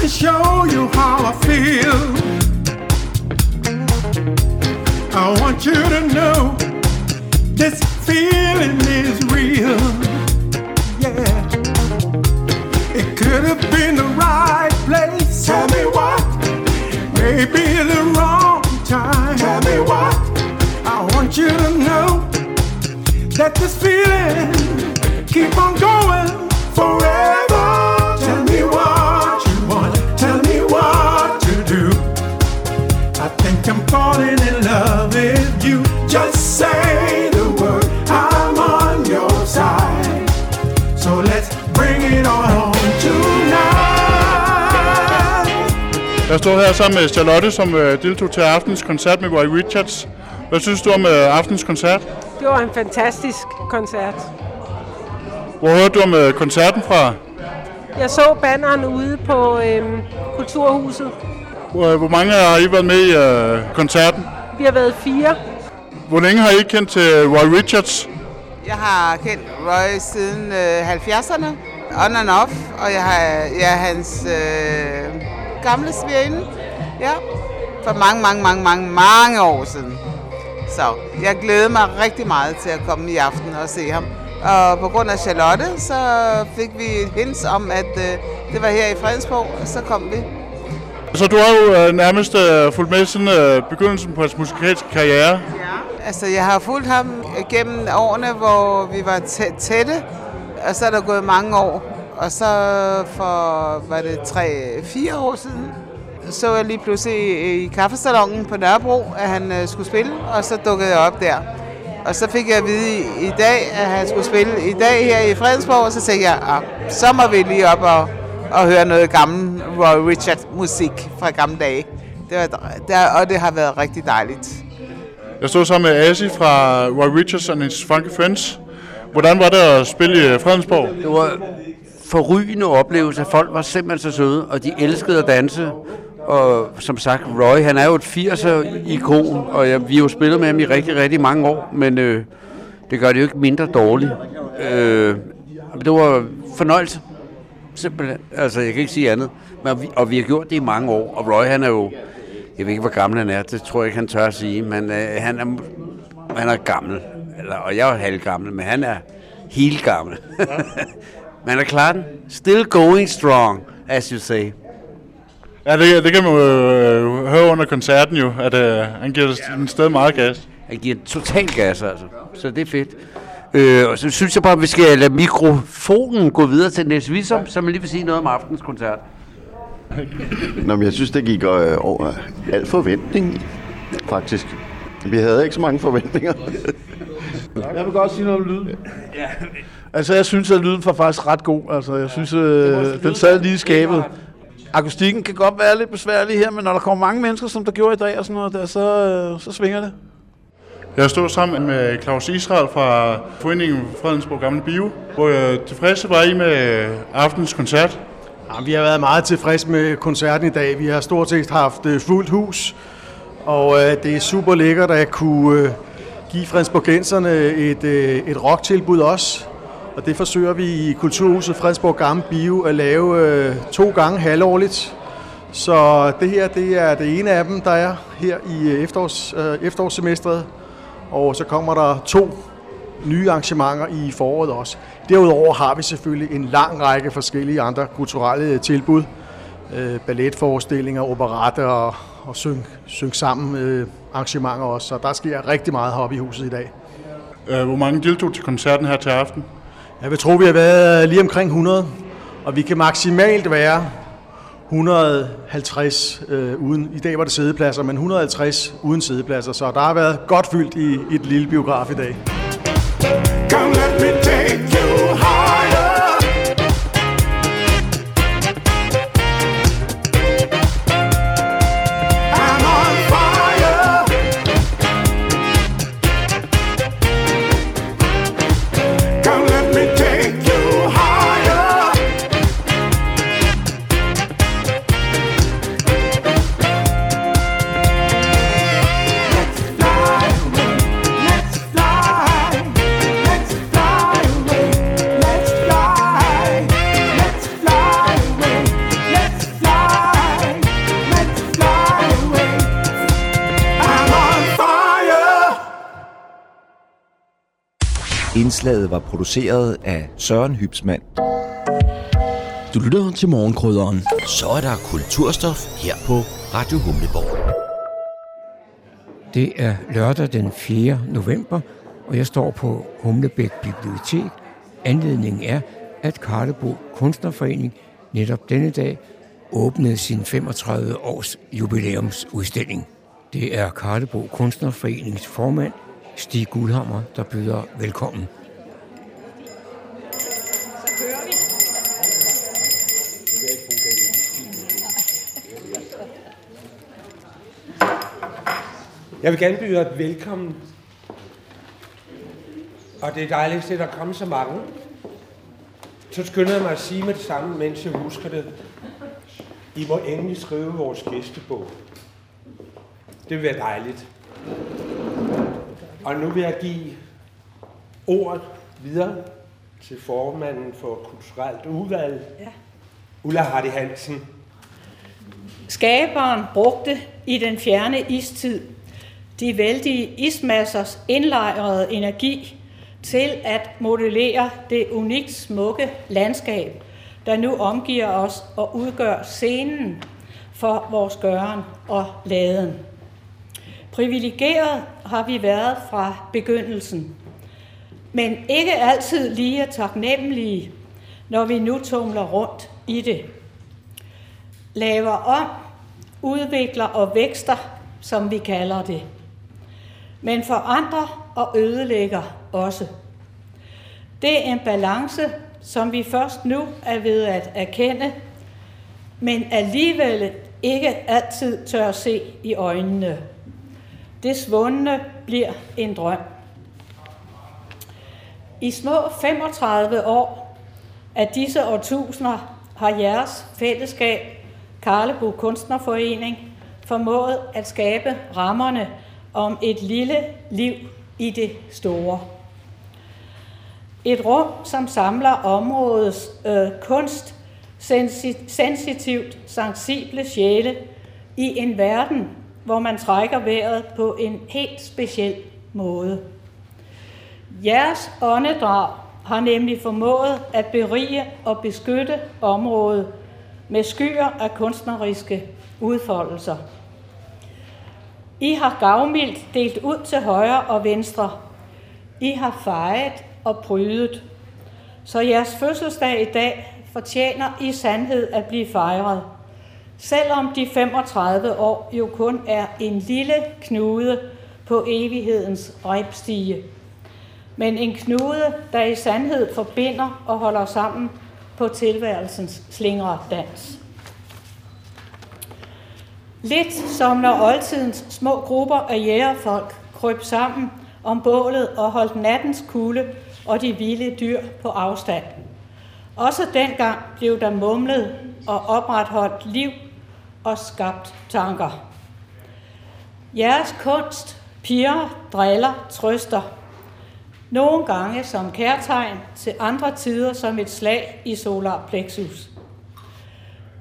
Show you how I feel. I want you to know this feeling is real. Yeah. It could have been the right place. Tell me what? Maybe the wrong time. Tell me what? I want you to know that this feeling står her sammen med Charlotte, som øh, deltog til aftens koncert med Roy Richards. Hvad synes du om øh, aftens koncert? Det var en fantastisk koncert. Hvor hørte du om øh, koncerten fra? Jeg så banneren ude på øhm, Kulturhuset. Hvor, hvor mange har I været med i øh, koncerten? Vi har været fire. Hvor længe har I kendt til Roy Richards? Jeg har kendt Roy siden øh, 70'erne, on and off, og jeg, har, jeg er hans øh, gamle svigerinde, ja, for mange, mange, mange, mange, mange år siden. Så jeg glæder mig rigtig meget til at komme i aften og se ham. Og på grund af Charlotte, så fik vi et hint om, at øh, det var her i Fredensborg, og så kom vi. Så du har jo øh, nærmest øh, fulgt med siden øh, begyndelsen på hans musikalske karriere. Altså, jeg har fulgt ham gennem årene, hvor vi var tæ- tætte, og så er der gået mange år. Og så for, var det tre-fire år siden, så jeg lige pludselig i kaffesalonen på Nørrebro, at han øh, skulle spille, og så dukkede jeg op der. Og så fik jeg at vide i, dag, at han skulle spille i dag her i Fredensborg, og så tænkte jeg, ah, så må vi lige op og, og høre noget gammel Roy Richard musik fra gamle dage. Det var, det, og det har været rigtig dejligt. Jeg stod sammen med Asi fra Roy Richards and His Funky Friends. Hvordan var det at spille i Fredensborg? Det var forrygende oplevelse. Folk var simpelthen så søde, og de elskede at danse. Og som sagt, Roy, han er jo et 80'er-ikon, og jeg, vi har jo spillet med ham i rigtig, rigtig mange år, men øh, det gør det jo ikke mindre dårligt. Øh, det var fornøjelse, simpelthen. Altså, jeg kan ikke sige andet. Men, vi, og vi har gjort det i mange år, og Roy, han er jo, jeg ved ikke, hvor gammel han er, det tror jeg ikke, han tør at sige, men øh, han, er, han er gammel, eller, og jeg er halvgammel, men han er helt gammel. han er klar den. Still going strong, as you say. Ja, det, det kan man jo øh, høre under koncerten jo, at øh, han giver ja. en sted meget gas. Han giver total gas, altså. Så det er fedt. Øh, og så synes jeg bare, at vi skal lade mikrofonen gå videre til Niels Visum, så man lige vil sige noget om aftens koncert. Nå, men jeg synes, det gik øh, over al forventning, faktisk. Vi havde ikke så mange forventninger. Jeg vil godt sige noget om lyden. Altså, jeg synes, at lyden var faktisk ret god. Altså, jeg synes, øh, den sad lige i skabet. Akustikken kan godt være lidt besværlig her, men når der kommer mange mennesker, som der gjorde i dag og sådan noget der, så, øh, så svinger det. Jeg stod sammen med Claus Israel fra Foreningen Fredensborg Gamle Bio, hvor jeg tilfredse var I med aftens koncert. Ja, vi har været meget tilfredse med koncerten i dag. Vi har stort set haft øh, fuldt hus, og øh, det er super lækkert at kunne øh, give Fredensborgenserne et, øh, et rocktilbud også. Og det forsøger vi i Kulturhuset Fredensborg Gamle Bio at lave øh, to gange halvårligt. Så det her det er det ene af dem, der er her i øh, efterårs, øh, efterårssemestret. Og så kommer der to nye arrangementer i foråret også. Derudover har vi selvfølgelig en lang række forskellige andre kulturelle øh, tilbud. Øh, balletforestillinger, operette og, og syng, syng sammen øh, arrangementer også. Så der sker rigtig meget heroppe i huset i dag. Øh, hvor mange deltog til koncerten her til aften? Jeg vil tro, vi har været øh, lige omkring 100, og vi kan maksimalt være 150 øh, uden, i dag var det sædepladser, men 150 uden sædepladser, så der har været godt fyldt i, i et lille biograf i dag. Come let me Indslaget var produceret af Søren Hybsmand. Du lytter til morgenkrydderen. Så er der kulturstof her på Radio Humleborg. Det er lørdag den 4. november, og jeg står på Humlebæk Bibliotek. Anledningen er, at Karlebo Kunstnerforening netop denne dag åbnede sin 35 års jubilæumsudstilling. Det er Karlebo Kunstnerforenings formand, Stig Guldhammer, der byder velkommen. Jeg vil gerne byde jer velkommen. Og det er dejligt, at der kommer så mange. Så skynder jeg mig at sige med det samme, mens jeg husker det. I må endelig skrive vores gæstebog. Det vil være dejligt. Og nu vil jeg give ordet videre til formanden for kulturelt udvalg, Ja. Ulla Hardy Hansen. Skaberen brugte i den fjerne istid de vældige ismassers indlejrede energi til at modellere det unikt smukke landskab, der nu omgiver os og udgør scenen for vores gøren og laden. Privilegeret har vi været fra begyndelsen, men ikke altid lige taknemmelige, når vi nu tumler rundt i det. Laver om, udvikler og vækster, som vi kalder det. Men forandrer og ødelægger også. Det er en balance, som vi først nu er ved at erkende, men alligevel ikke altid tør at se i øjnene. Det svundne bliver en drøm. I små 35 år af disse årtusinder har jeres fællesskab, Karlebo Kunstnerforening, formået at skabe rammerne om et lille liv i det store. Et rum, som samler områdets øh, kunst, sensitivt sensible sjæle i en verden, hvor man trækker vejret på en helt speciel måde. Jeres åndedrag har nemlig formået at berige og beskytte området med skyer af kunstneriske udfoldelser. I har gavmildt delt ud til højre og venstre. I har fejret og prydet. Så jeres fødselsdag i dag fortjener i sandhed at blive fejret. Selvom de 35 år jo kun er en lille knude på evighedens repstige. Men en knude, der i sandhed forbinder og holder sammen på tilværelsens slingre dans. Lidt som når oldtidens små grupper af jægerfolk kryb sammen om bålet og holdt nattens kulde og de vilde dyr på afstand. Også dengang blev der mumlet og opretholdt liv og skabt tanker. Jeres kunst piger, driller, trøster. Nogle gange som kærtegn, til andre tider som et slag i solar plexus.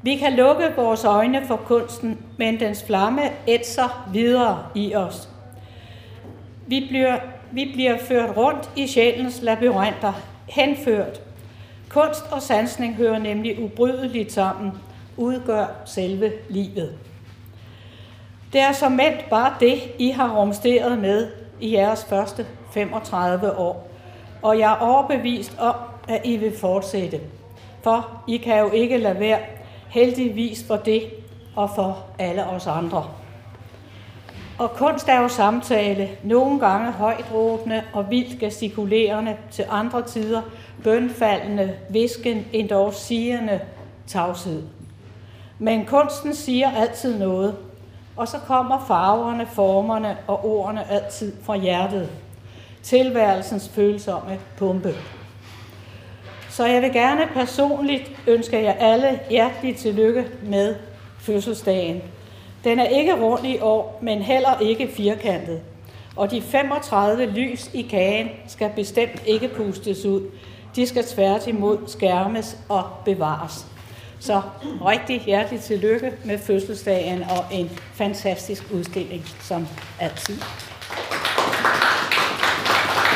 Vi kan lukke vores øjne for kunsten, men dens flamme ætser videre i os. Vi bliver, vi bliver ført rundt i sjælens labyrinter, henført. Kunst og sansning hører nemlig ubrydeligt sammen, udgør selve livet. Det er som mænd bare det, I har rumsteret med i jeres første 35 år. Og jeg er overbevist om, at I vil fortsætte. For I kan jo ikke lade være heldigvis for det og for alle os andre. Og kunst er jo samtale, nogle gange højt råbende og vildt gestikulerende, til andre tider bønfaldende, visken, endda sigende tavshed. Men kunsten siger altid noget, og så kommer farverne, formerne og ordene altid fra hjertet. Tilværelsens følsomme pumpe. Så jeg vil gerne personligt ønske jer alle hjerteligt tillykke med fødselsdagen. Den er ikke rund i år, men heller ikke firkantet. Og de 35 lys i kagen skal bestemt ikke pustes ud. De skal tværtimod skærmes og bevares. Så rigtig hjertelig tillykke med fødselsdagen og en fantastisk udstilling, som altid.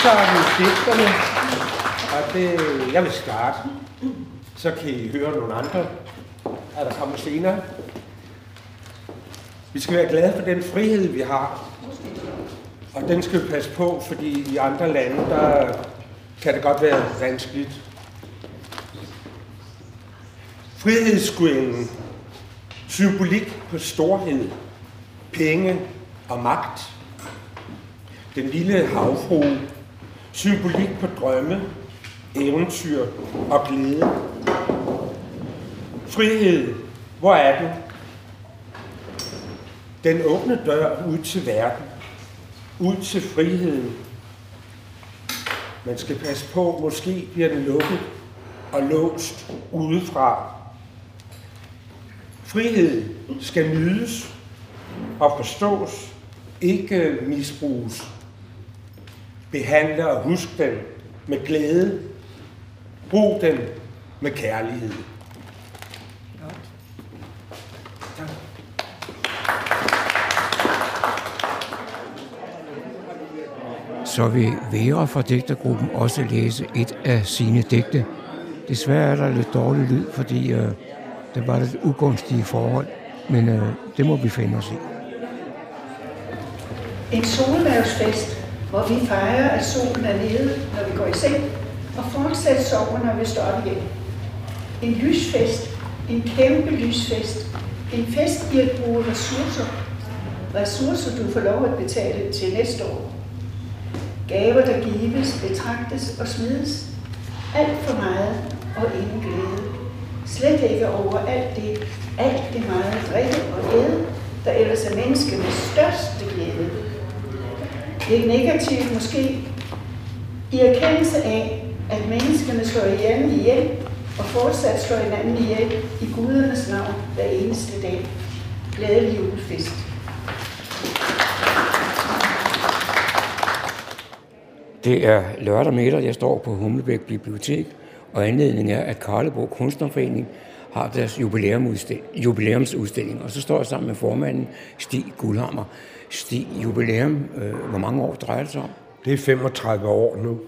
Så er det digterne, og det, jeg vil starte. Så kan I høre nogle andre, er der kommer senere. Vi skal være glade for den frihed, vi har. Og den skal vi passe på, fordi i andre lande, der kan det godt være vanskeligt Frihedsgudinden, symbolik på storhed, penge og magt. Den lille havfru, symbolik på drømme, eventyr og glæde. Frihed, hvor er du? Den åbne dør ud til verden, ud til friheden. Man skal passe på, måske bliver den lukket og låst udefra Frihed skal nydes og forstås, ikke misbruges. Behandle og husk den med glæde. Brug den med kærlighed. Så vil Vera fra digtergruppen også læse et af sine digte. Desværre er der lidt dårlig lyd, fordi øh, det var lidt ugunstige forhold, men øh, det må vi finde os i. En solværvsfest, hvor vi fejrer, at solen er nede, når vi går i seng, og fortsat sover, når vi står op igen. En lysfest, en kæmpe lysfest, en fest i at bruge ressourcer. Ressourcer, du får lov at betale til næste år. Gaver, der gives, betragtes og smides. Alt for meget og ingen glæde. Slet ikke over alt det, alt det meget drikke og æde, der ellers er menneskenes største glæde. Det er negativt måske i erkendelse af, at menneskene slår hinanden ihjel og fortsat slår hinanden ihjel i gudernes navn hver eneste dag. Glædelig julefest. Det er lørdag middag, jeg står på Humlebæk Bibliotek, og anledningen er, at Karlebro Kunstnerforening har deres jubilæumsudstilling. Og så står jeg sammen med formanden, Stig Guldhammer. Stig, jubilæum, øh, hvor mange år drejer det sig om? Det er 35 år nu.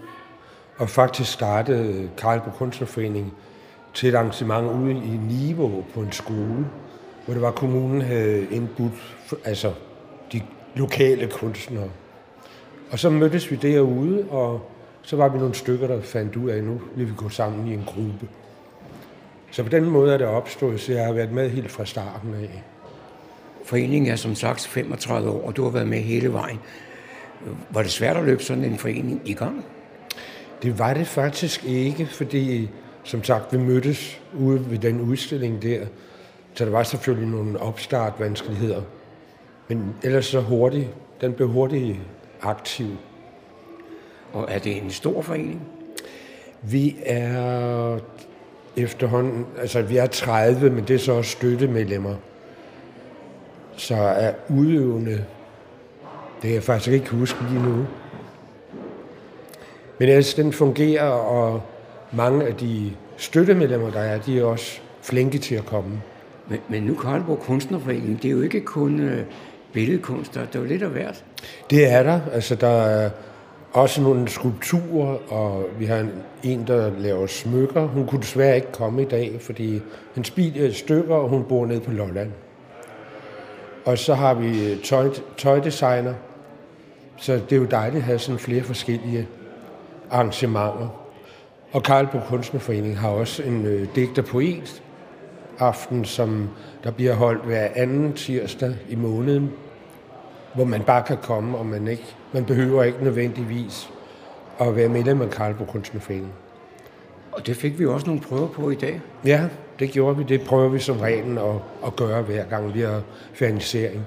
Og faktisk startede Karlbo Kunstnerforening til et arrangement ude i Niveau på en skole, hvor det var, kommunen havde indbudt altså de lokale kunstnere. Og så mødtes vi derude, og så var vi nogle stykker, der fandt ud af, at nu ville vi gå sammen i en gruppe. Så på den måde er det opstået, så jeg har været med helt fra starten af. Foreningen er som sagt 35 år, og du har været med hele vejen. Var det svært at løbe sådan en forening i gang? Det var det faktisk ikke, fordi som sagt, vi mødtes ude ved den udstilling der, så der var selvfølgelig nogle opstartvanskeligheder. Men ellers så hurtigt, den blev hurtigt aktiv. Og er det en stor forening? Vi er efterhånden, altså vi er 30, men det er så også støttemedlemmer. Så er udøvende, det kan jeg faktisk ikke huske lige nu. Men altså, den fungerer, og mange af de støttemedlemmer, der er, de er også flinke til at komme. Men, men nu Karlborg Kunstnerforening, det er jo ikke kun øh, billedkunst, der er jo lidt af hvert. Det er der. Altså, der er også nogle skulpturer, og vi har en, en, der laver smykker. Hun kunne desværre ikke komme i dag, fordi hendes bil er stykker, og hun bor nede på Lolland. Og så har vi tøj, tøjdesigner, så det er jo dejligt at have sådan flere forskellige arrangementer. Og Karlbo Kunstnerforening har også en øh, digter poet aften, som der bliver holdt hver anden tirsdag i måneden, hvor man bare kan komme, og man ikke man behøver ikke nødvendigvis at være medlem af Karlbo Kunstnerforening. Og det fik vi også nogle prøver på i dag. Ja, det gjorde vi. Det prøver vi som regel at, at gøre hver gang vi har fernisering.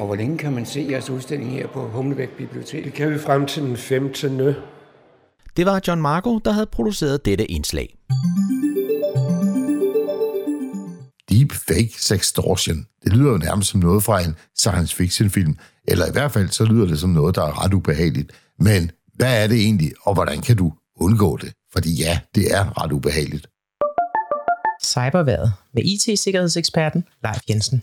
Og hvor længe kan man se jeres udstilling her på Humlebæk Bibliotek? Det kan vi frem til den 15. Det var John Marco, der havde produceret dette indslag. Deep fake sextortion. Det lyder jo nærmest som noget fra en science fiction film, eller i hvert fald så lyder det som noget, der er ret ubehageligt. Men hvad er det egentlig, og hvordan kan du undgå det? Fordi ja, det er ret ubehageligt. Cyberværet med IT-sikkerhedseksperten Leif Jensen.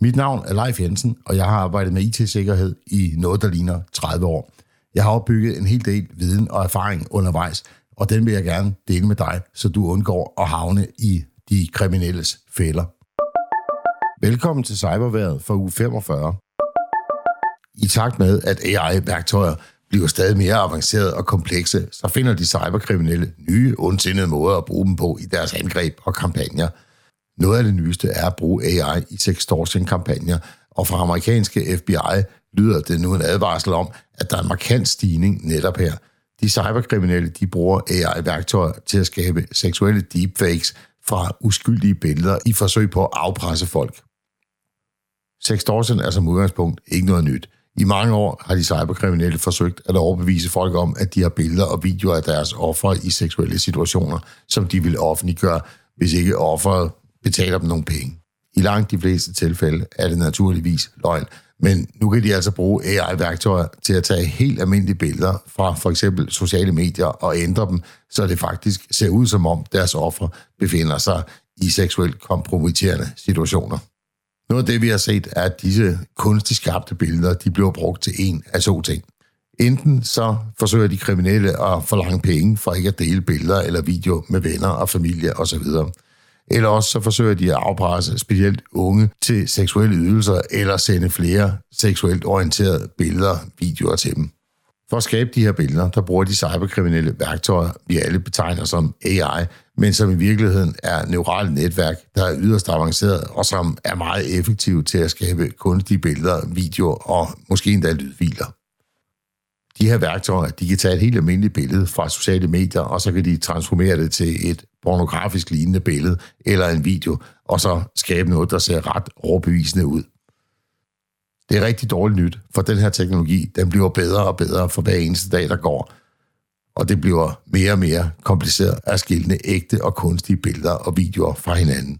Mit navn er Leif Jensen, og jeg har arbejdet med IT-sikkerhed i noget, der ligner 30 år. Jeg har opbygget en hel del viden og erfaring undervejs, og den vil jeg gerne dele med dig, så du undgår at havne i de kriminelles fælder. Velkommen til Cyberværet for uge 45. I takt med, at AI-værktøjer bliver stadig mere avancerede og komplekse, så finder de cyberkriminelle nye, ondsindede måder at bruge dem på i deres angreb og kampagner. Noget af det nyeste er at bruge AI i sextortion-kampagner, og fra amerikanske FBI lyder det nu en advarsel om, at der er en markant stigning netop her. De cyberkriminelle de bruger AI-værktøjer til at skabe seksuelle deepfakes fra uskyldige billeder i forsøg på at afpresse folk. Sextortion er som udgangspunkt ikke noget nyt. I mange år har de cyberkriminelle forsøgt at overbevise folk om, at de har billeder og videoer af deres ofre i seksuelle situationer, som de vil offentliggøre, hvis ikke offeret betaler dem nogle penge. I langt de fleste tilfælde er det naturligvis løgn, men nu kan de altså bruge AI-værktøjer til at tage helt almindelige billeder fra for eksempel sociale medier og ændre dem, så det faktisk ser ud som om deres ofre befinder sig i seksuelt kompromitterende situationer. Noget af det, vi har set, er, at disse kunstigt skabte billeder, de bliver brugt til en af to ting. Enten så forsøger de kriminelle at forlange penge for ikke at dele billeder eller video med venner og familie osv., eller også så forsøger de at afpresse specielt unge til seksuelle ydelser, eller sende flere seksuelt orienterede billeder, videoer til dem. For at skabe de her billeder, der bruger de cyberkriminelle værktøjer, vi alle betegner som AI, men som i virkeligheden er neurale netværk, der er yderst avanceret, og som er meget effektive til at skabe kunstige billeder, videoer og måske endda lydfiler. De her værktøjer, de kan tage et helt almindeligt billede fra sociale medier, og så kan de transformere det til et pornografisk lignende billede eller en video, og så skabe noget, der ser ret overbevisende ud. Det er rigtig dårligt nyt, for den her teknologi, den bliver bedre og bedre for hver eneste dag, der går, og det bliver mere og mere kompliceret at skille ægte og kunstige billeder og videoer fra hinanden.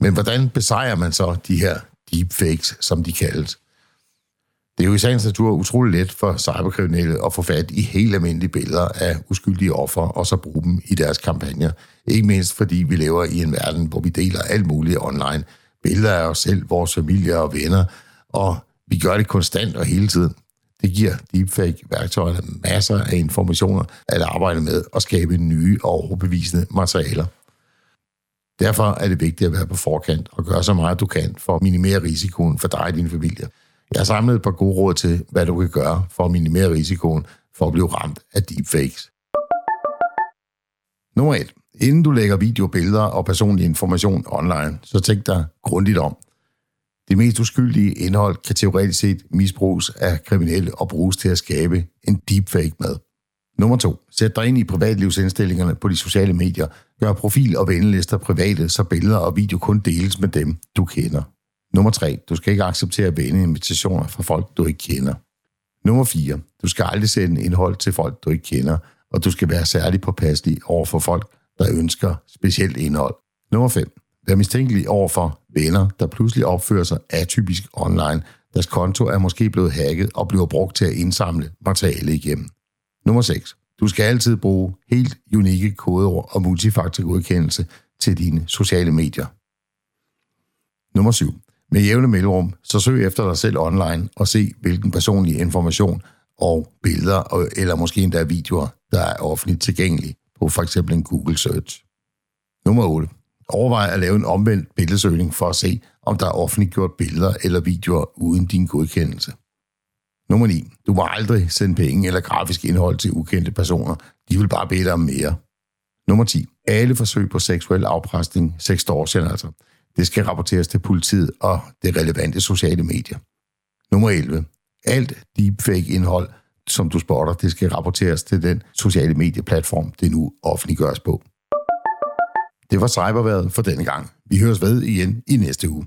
Men hvordan besejrer man så de her deepfakes, som de kaldes? Det er jo i sagens natur utrolig let for cyberkriminelle at få fat i helt almindelige billeder af uskyldige offer, og så bruge dem i deres kampagner. Ikke mindst fordi vi lever i en verden, hvor vi deler alt muligt online. Billeder af os selv, vores familier og venner, og vi gør det konstant og hele tiden. Det giver deepfake-værktøjerne masser af informationer at arbejde med og skabe nye og overbevisende materialer. Derfor er det vigtigt at være på forkant og gøre så meget du kan for at minimere risikoen for dig og din familie. Jeg har samlet et par gode råd til, hvad du kan gøre for at minimere risikoen for at blive ramt af deepfakes. Nummer 1. Inden du lægger video, billeder og personlig information online, så tænk dig grundigt om. Det mest uskyldige indhold kan teoretisk set misbruges af kriminelle og bruges til at skabe en deepfake med. Nummer 2. Sæt dig ind i privatlivsindstillingerne på de sociale medier. Gør profil- og vennelister private, så billeder og video kun deles med dem, du kender. Nummer 3. Du skal ikke acceptere invitationer fra folk, du ikke kender. Nummer 4. Du skal aldrig sende indhold til folk, du ikke kender, og du skal være særlig påpasselig over for folk, der ønsker specielt indhold. Nummer 5. Vær mistænkelig over for venner, der pludselig opfører sig atypisk online. Deres konto er måske blevet hacket og bliver brugt til at indsamle materiale igennem. Nummer 6. Du skal altid bruge helt unikke kodeord og multifaktorgodkendelse til dine sociale medier. Nummer 7. Med jævne mellemrum, så søg efter dig selv online og se, hvilken personlig information og billeder, eller måske endda videoer, der er offentligt tilgængelige på for eksempel en Google Search. Nummer 8. Overvej at lave en omvendt billedsøgning for at se, om der er offentliggjort billeder eller videoer uden din godkendelse. Nummer 9. Du må aldrig sende penge eller grafisk indhold til ukendte personer. De vil bare bede dig om mere. Nummer 10. Alle forsøg på seksuel afpresning, sextortion altså, det skal rapporteres til politiet og det relevante sociale medier. Nummer 11. Alt deepfake-indhold, som du spotter, det skal rapporteres til den sociale medieplatform, det nu offentliggøres på. Det var cyberværet for denne gang. Vi høres ved igen i næste uge.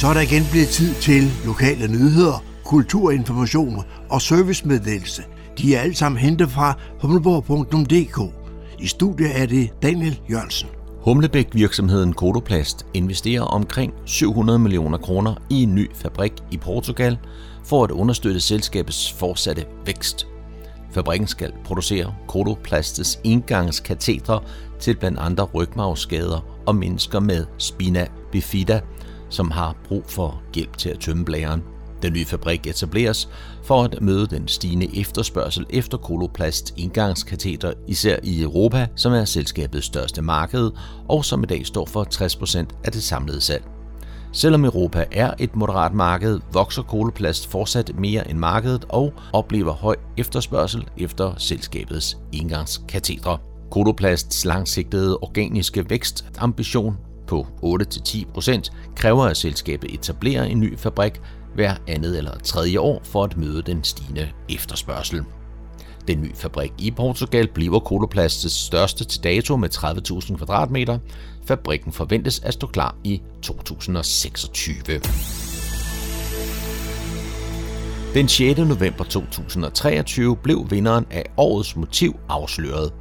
Så er der igen blevet tid til lokale nyheder, kulturinformation og servicemeddelelse. De er alle sammen hentet fra humleborg.dk. I studiet er det Daniel Jørgensen. Humlebæk-virksomheden Kodoplast investerer omkring 700 millioner kroner i en ny fabrik i Portugal for at understøtte selskabets fortsatte vækst. Fabrikken skal producere Kodoplastes engangskatetre til blandt andre rygmavsskader og mennesker med spina bifida, som har brug for hjælp til at tømme blæren. Den nye fabrik etableres for at møde den stigende efterspørgsel efter koloplast indgangskateter, især i Europa, som er selskabets største marked, og som i dag står for 60% af det samlede salg. Selvom Europa er et moderat marked, vokser koloplast fortsat mere end markedet og oplever høj efterspørgsel efter selskabets indgangskatetre. Koloplasts langsigtede organiske vækstambition på 8-10% kræver, at selskabet etablerer en ny fabrik, hver andet eller tredje år for at møde den stigende efterspørgsel. Den nye fabrik i Portugal bliver Coloplasts største til dato med 30.000 kvadratmeter. Fabrikken forventes at stå klar i 2026. Den 6. november 2023 blev vinderen af årets motiv afsløret.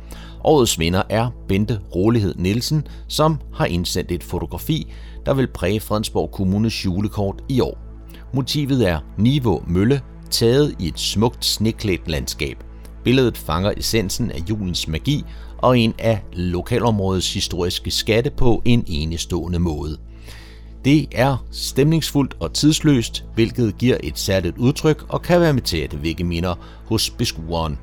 Årets vinder er Bente Rolighed Nielsen, som har indsendt et fotografi, der vil præge Fredensborg Kommunes julekort i år. Motivet er Nivå Mølle, taget i et smukt sneklædt landskab. Billedet fanger essensen af julens magi og en af lokalområdets historiske skatte på en enestående måde. Det er stemningsfuldt og tidsløst, hvilket giver et særligt udtryk og kan være med til at vække minder hos beskueren.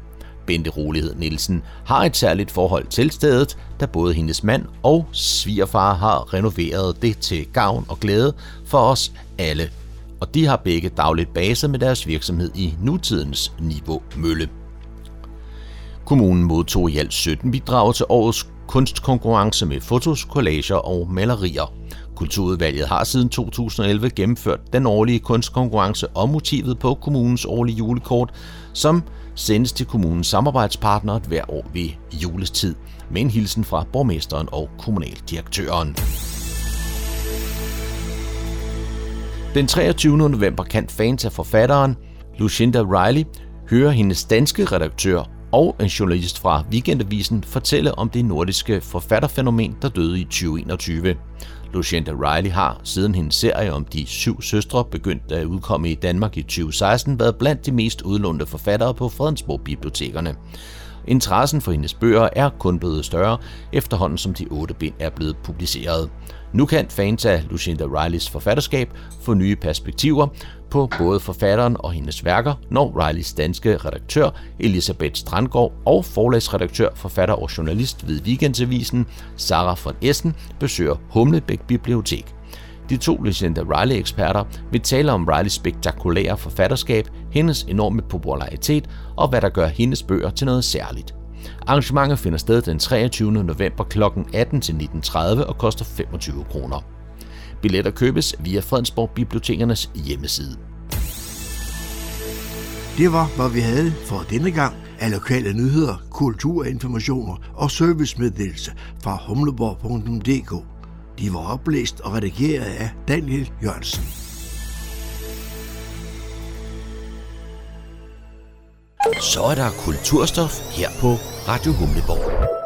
Bente Rolighed Nielsen har et særligt forhold til stedet, da både hendes mand og svigerfar har renoveret det til gavn og glæde for os alle og de har begge dagligt base med deres virksomhed i nutidens Niveau Mølle. Kommunen modtog i alt 17 bidrag til årets kunstkonkurrence med fotos, collager og malerier. Kulturudvalget har siden 2011 gennemført den årlige kunstkonkurrence om motivet på kommunens årlige julekort, som sendes til kommunens samarbejdspartnere hver år ved julestid, med en hilsen fra borgmesteren og kommunaldirektøren. Den 23. november kan fans af forfatteren Lucinda Riley høre hendes danske redaktør og en journalist fra Weekendavisen fortælle om det nordiske forfatterfænomen, der døde i 2021. Lucinda Riley har, siden hendes serie om de syv søstre begyndte at udkomme i Danmark i 2016, været blandt de mest udlånte forfattere på Fredensborg-bibliotekerne. Interessen for hendes bøger er kun blevet større, efterhånden som de otte bind er blevet publiceret. Nu kan fans af Lucinda Rileys forfatterskab få nye perspektiver på både forfatteren og hendes værker, når Rileys danske redaktør Elisabeth Strandgaard og forlagsredaktør, forfatter og journalist ved Weekendavisen Sara von Essen besøger Humlebæk Bibliotek. De to Lucinda Riley-eksperter vil tale om Rileys spektakulære forfatterskab, hendes enorme popularitet og hvad der gør hendes bøger til noget særligt. Arrangementet finder sted den 23. november kl. 18 til 19.30 og koster 25 kroner. Billetter købes via Fredensborg Bibliotekernes hjemmeside. Det var, hvad vi havde for denne gang af lokale nyheder, kulturinformationer og servicemeddelelse fra humleborg.dk. De var oplæst og redigeret af Daniel Jørgensen. Så er der kulturstof her på Radio Humleborg.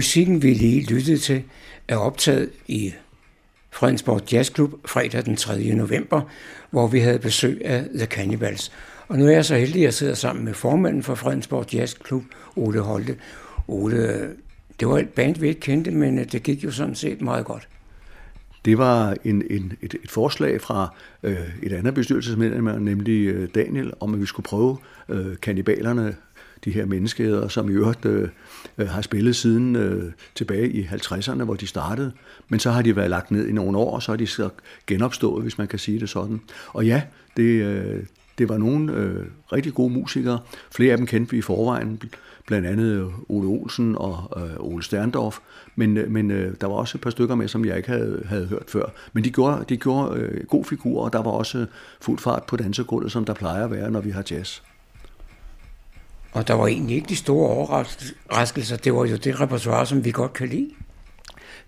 Musikken, vi lige lyttede til, er optaget i Fredensborg Jazzklub fredag den 3. november, hvor vi havde besøg af The Cannibals. Og nu er jeg så heldig, at jeg sidder sammen med formanden for Fredensborg Jazzklub, Ole Holte. Ole, det var et band, vi ikke kendte, men øh, det gik jo sådan set meget godt. Det var en, en, et, et forslag fra øh, et andet bestyrelsesmedlem, nemlig øh, Daniel, om at vi skulle prøve øh, kannibalerne de her menneskeheder, som i øvrigt øh, øh, har spillet siden øh, tilbage i 50'erne, hvor de startede. Men så har de været lagt ned i nogle år, og så er de så genopstået, hvis man kan sige det sådan. Og ja, det, øh, det var nogle øh, rigtig gode musikere. Flere af dem kendte vi i forvejen, blandt andet øh, Ole Olsen og øh, Ole Sterndorf, men, øh, men øh, der var også et par stykker med, som jeg ikke havde, havde hørt før. Men de gjorde, de gjorde øh, god figur, og der var også fuld fart på dansegulvet, som der plejer at være, når vi har jazz. Og der var egentlig ikke de store overraskelser. Det var jo det repertoire, som vi godt kan lide.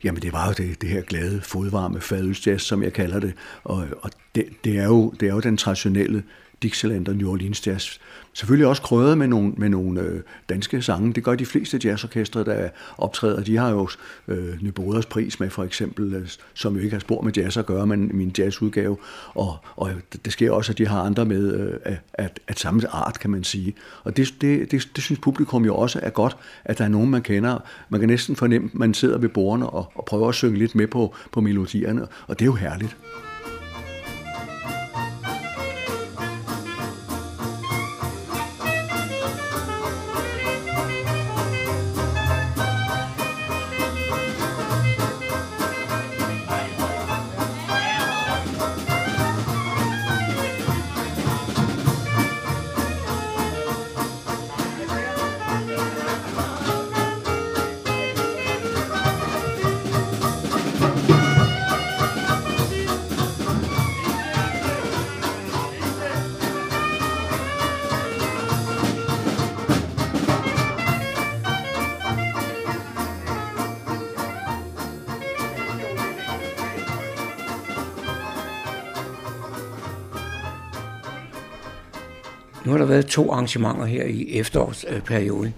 Jamen det var jo det, det her glade, fodvarme fadølsjazz, som jeg kalder det. Og, og det, det, er jo, det er jo den traditionelle Dixieland og New Orleans jazz. Selvfølgelig også krødet med nogle, med nogle øh, danske sange. Det gør de fleste jazzorkestre, der optræder. De har jo øh, Nyboders pris med for eksempel, øh, som jo ikke har spor med jazz at gøre, men min jazzudgave. Og, og det sker også, at de har andre med øh, at, at samme art, kan man sige. Og det, det, det, det synes publikum jo også er godt, at der er nogen, man kender. Man kan næsten fornemme, at man sidder ved bordene og, og prøver at synge lidt med på, på melodierne, og det er jo herligt. To arrangementer her i efterårsperioden,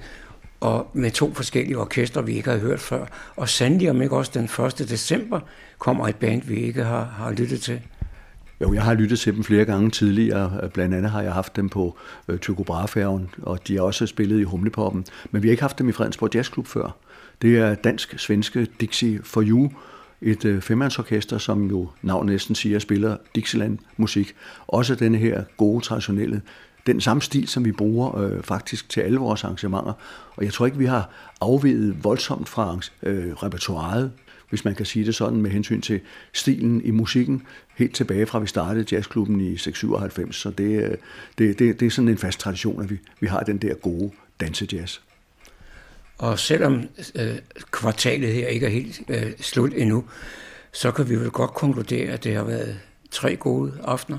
og med to forskellige orkestre, vi ikke har hørt før. Og sandelig om ikke også den 1. december kommer et band, vi ikke har, har lyttet til. Jo, jeg har lyttet til dem flere gange tidligere. Blandt andet har jeg haft dem på øh, Tycho Brahe-færgen, og de har også spillet i Humlepoppen. Men vi har ikke haft dem i Fredensborg Jazzklub før. Det er dansk-svenske Dixie for You, et øh, som jo navnet næsten siger, spiller Dixieland-musik. Også denne her gode, traditionelle, den samme stil, som vi bruger øh, faktisk til alle vores arrangementer. Og jeg tror ikke, vi har afveget voldsomt fra øh, repertoireet, hvis man kan sige det sådan, med hensyn til stilen i musikken, helt tilbage fra vi startede jazzklubben i 697. Så det, øh, det, det, det er sådan en fast tradition, at vi, vi har den der gode dansejazz. Og selvom øh, kvartalet her ikke er helt øh, slut endnu, så kan vi vel godt konkludere, at det har været tre gode aftener.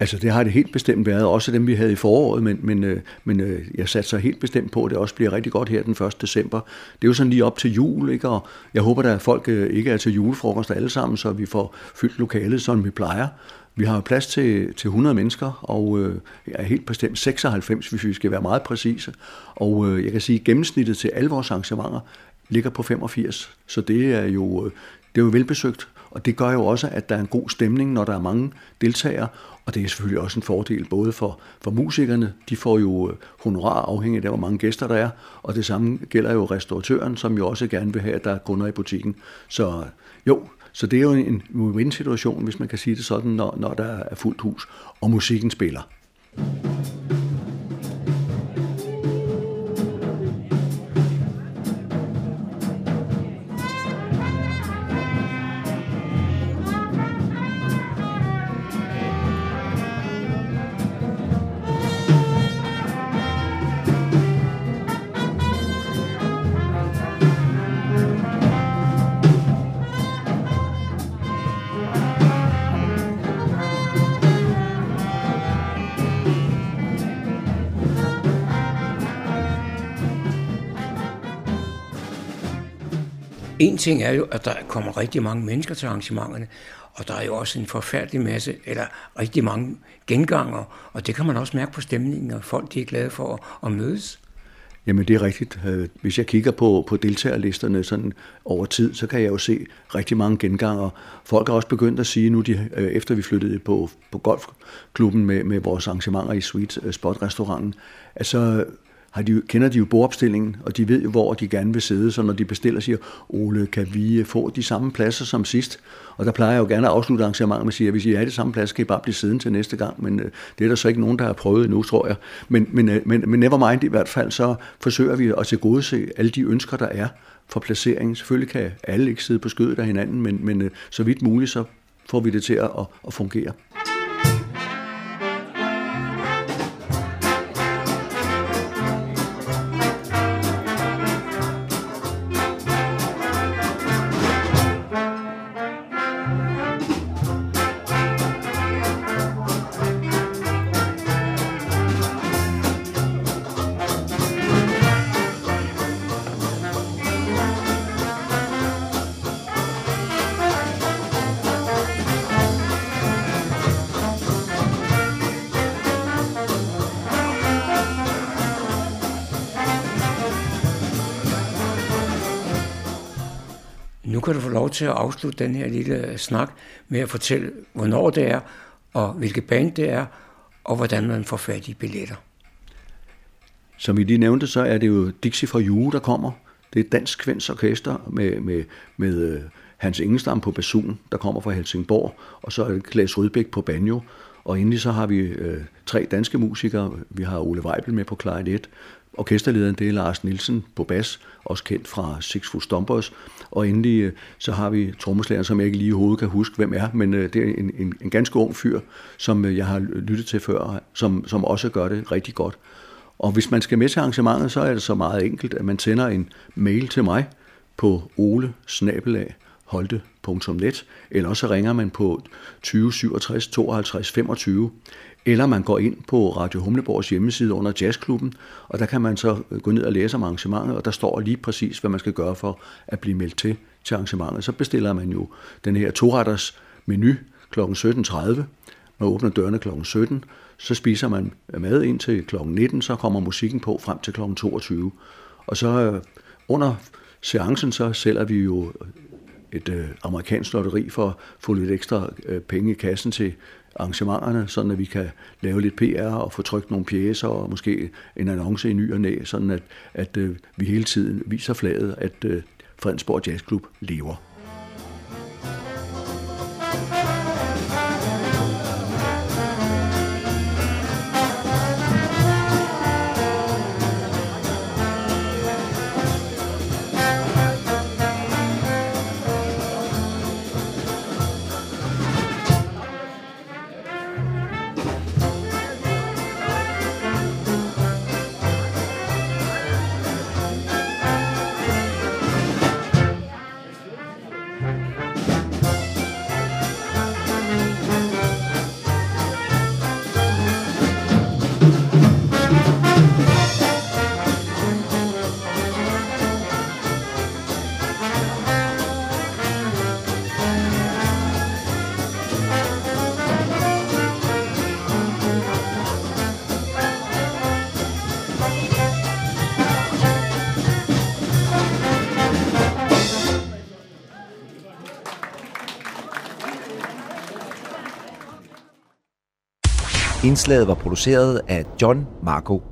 Altså det har det helt bestemt været, også dem vi havde i foråret, men, men, øh, men øh, jeg satte sig helt bestemt på, at det også bliver rigtig godt her den 1. december. Det er jo sådan lige op til jul, ikke? og jeg håber da, at folk øh, ikke er til julefrokost alle sammen, så vi får fyldt lokalet, som vi plejer. Vi har plads til, til 100 mennesker, og øh, er helt bestemt 96, hvis vi skal være meget præcise. Og øh, jeg kan sige, at gennemsnittet til alle vores arrangementer ligger på 85, så det er jo, det er jo velbesøgt. Og det gør jo også, at der er en god stemning, når der er mange deltagere, og det er selvfølgelig også en fordel både for, for musikerne, de får jo øh, honorar afhængig af, hvor mange gæster der er, og det samme gælder jo restauratøren, som jo også gerne vil have, at der er kunder i butikken. Så jo, så det er jo en win-situation, hvis man kan sige det sådan, når, når der er fuldt hus, og musikken spiller. En ting er jo, at der kommer rigtig mange mennesker til arrangementerne, og der er jo også en forfærdelig masse, eller rigtig mange genganger, og det kan man også mærke på stemningen, og folk de er glade for at, at mødes. Jamen det er rigtigt. Øh, hvis jeg kigger på, på deltagerlisterne sådan over tid, så kan jeg jo se rigtig mange genganger. Folk har også begyndt at sige nu, de, øh, efter vi flyttede på, på golfklubben med, med vores arrangementer i Sweet øh, Spot restauranten, at så har de, kender de jo bordopstillingen, og de ved jo, hvor de gerne vil sidde, så når de bestiller, siger, Ole, kan vi øh, få de samme pladser som sidst? Og der plejer jeg jo gerne at afslutte arrangementet med at sige, at hvis I er det samme plads, kan I bare blive siddende til næste gang, men øh, det er der så ikke nogen, der har prøvet endnu, tror jeg. Men, men, øh, men, men never mind i hvert fald, så forsøger vi at tilgodese alle de ønsker, der er for placeringen. Selvfølgelig kan alle ikke sidde på skødet af hinanden, men, men øh, så vidt muligt, så får vi det til at, at fungere. Til at afslutte den her lille øh, snak med at fortælle, hvornår det er, og hvilket band det er, og hvordan man får fat i billetter. Som I lige nævnte, så er det jo Dixie for You, der kommer. Det er et dansk kvinds orkester med, med, med øh, Hans Ingenstam på basun, der kommer fra Helsingborg, og så er det Klaas Rydbæk på banjo. Og endelig så har vi øh, tre danske musikere. Vi har Ole Weibel med på klarinet, Orkesterlederen det er Lars Nielsen på bas, også kendt fra Six Foot Stompers. Og endelig øh, så har vi trommeslageren, som jeg ikke lige i hovedet kan huske, hvem er, men øh, det er en, en, en ganske ung fyr, som øh, jeg har lyttet til før, som, som også gør det rigtig godt. Og hvis man skal med til arrangementet, så er det så meget enkelt, at man sender en mail til mig på ole holte.net, eller også ringer man på 20 67 52 25, eller man går ind på Radio Humleborgs hjemmeside under Jazzklubben, og der kan man så gå ned og læse om arrangementet, og der står lige præcis, hvad man skal gøre for at blive meldt til til arrangementet. Så bestiller man jo den her toretters menu kl. 17.30, man åbner dørene kl. 17, så spiser man mad ind til kl. 19, så kommer musikken på frem til kl. 22. Og så øh, under seancen, så sælger vi jo et øh, amerikansk lotteri for at få lidt ekstra øh, penge i kassen til arrangementerne, sådan at vi kan lave lidt PR og få trykt nogle pjæser og måske en annonce i ny og næ, sådan at, at øh, vi hele tiden viser flaget, at øh, Fredensborg Jazzklub lever. Indslaget var produceret af John Marco.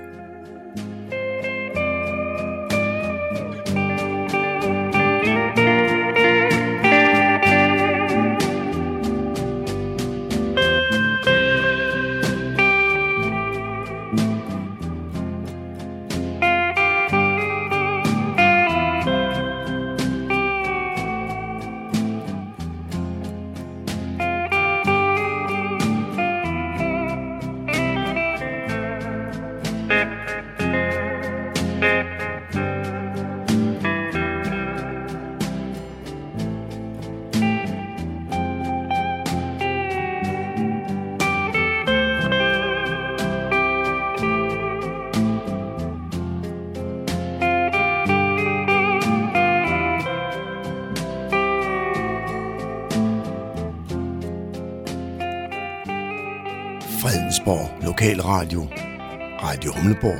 Radio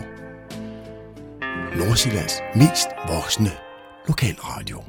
Nordsjællands mest voksne lokalradio.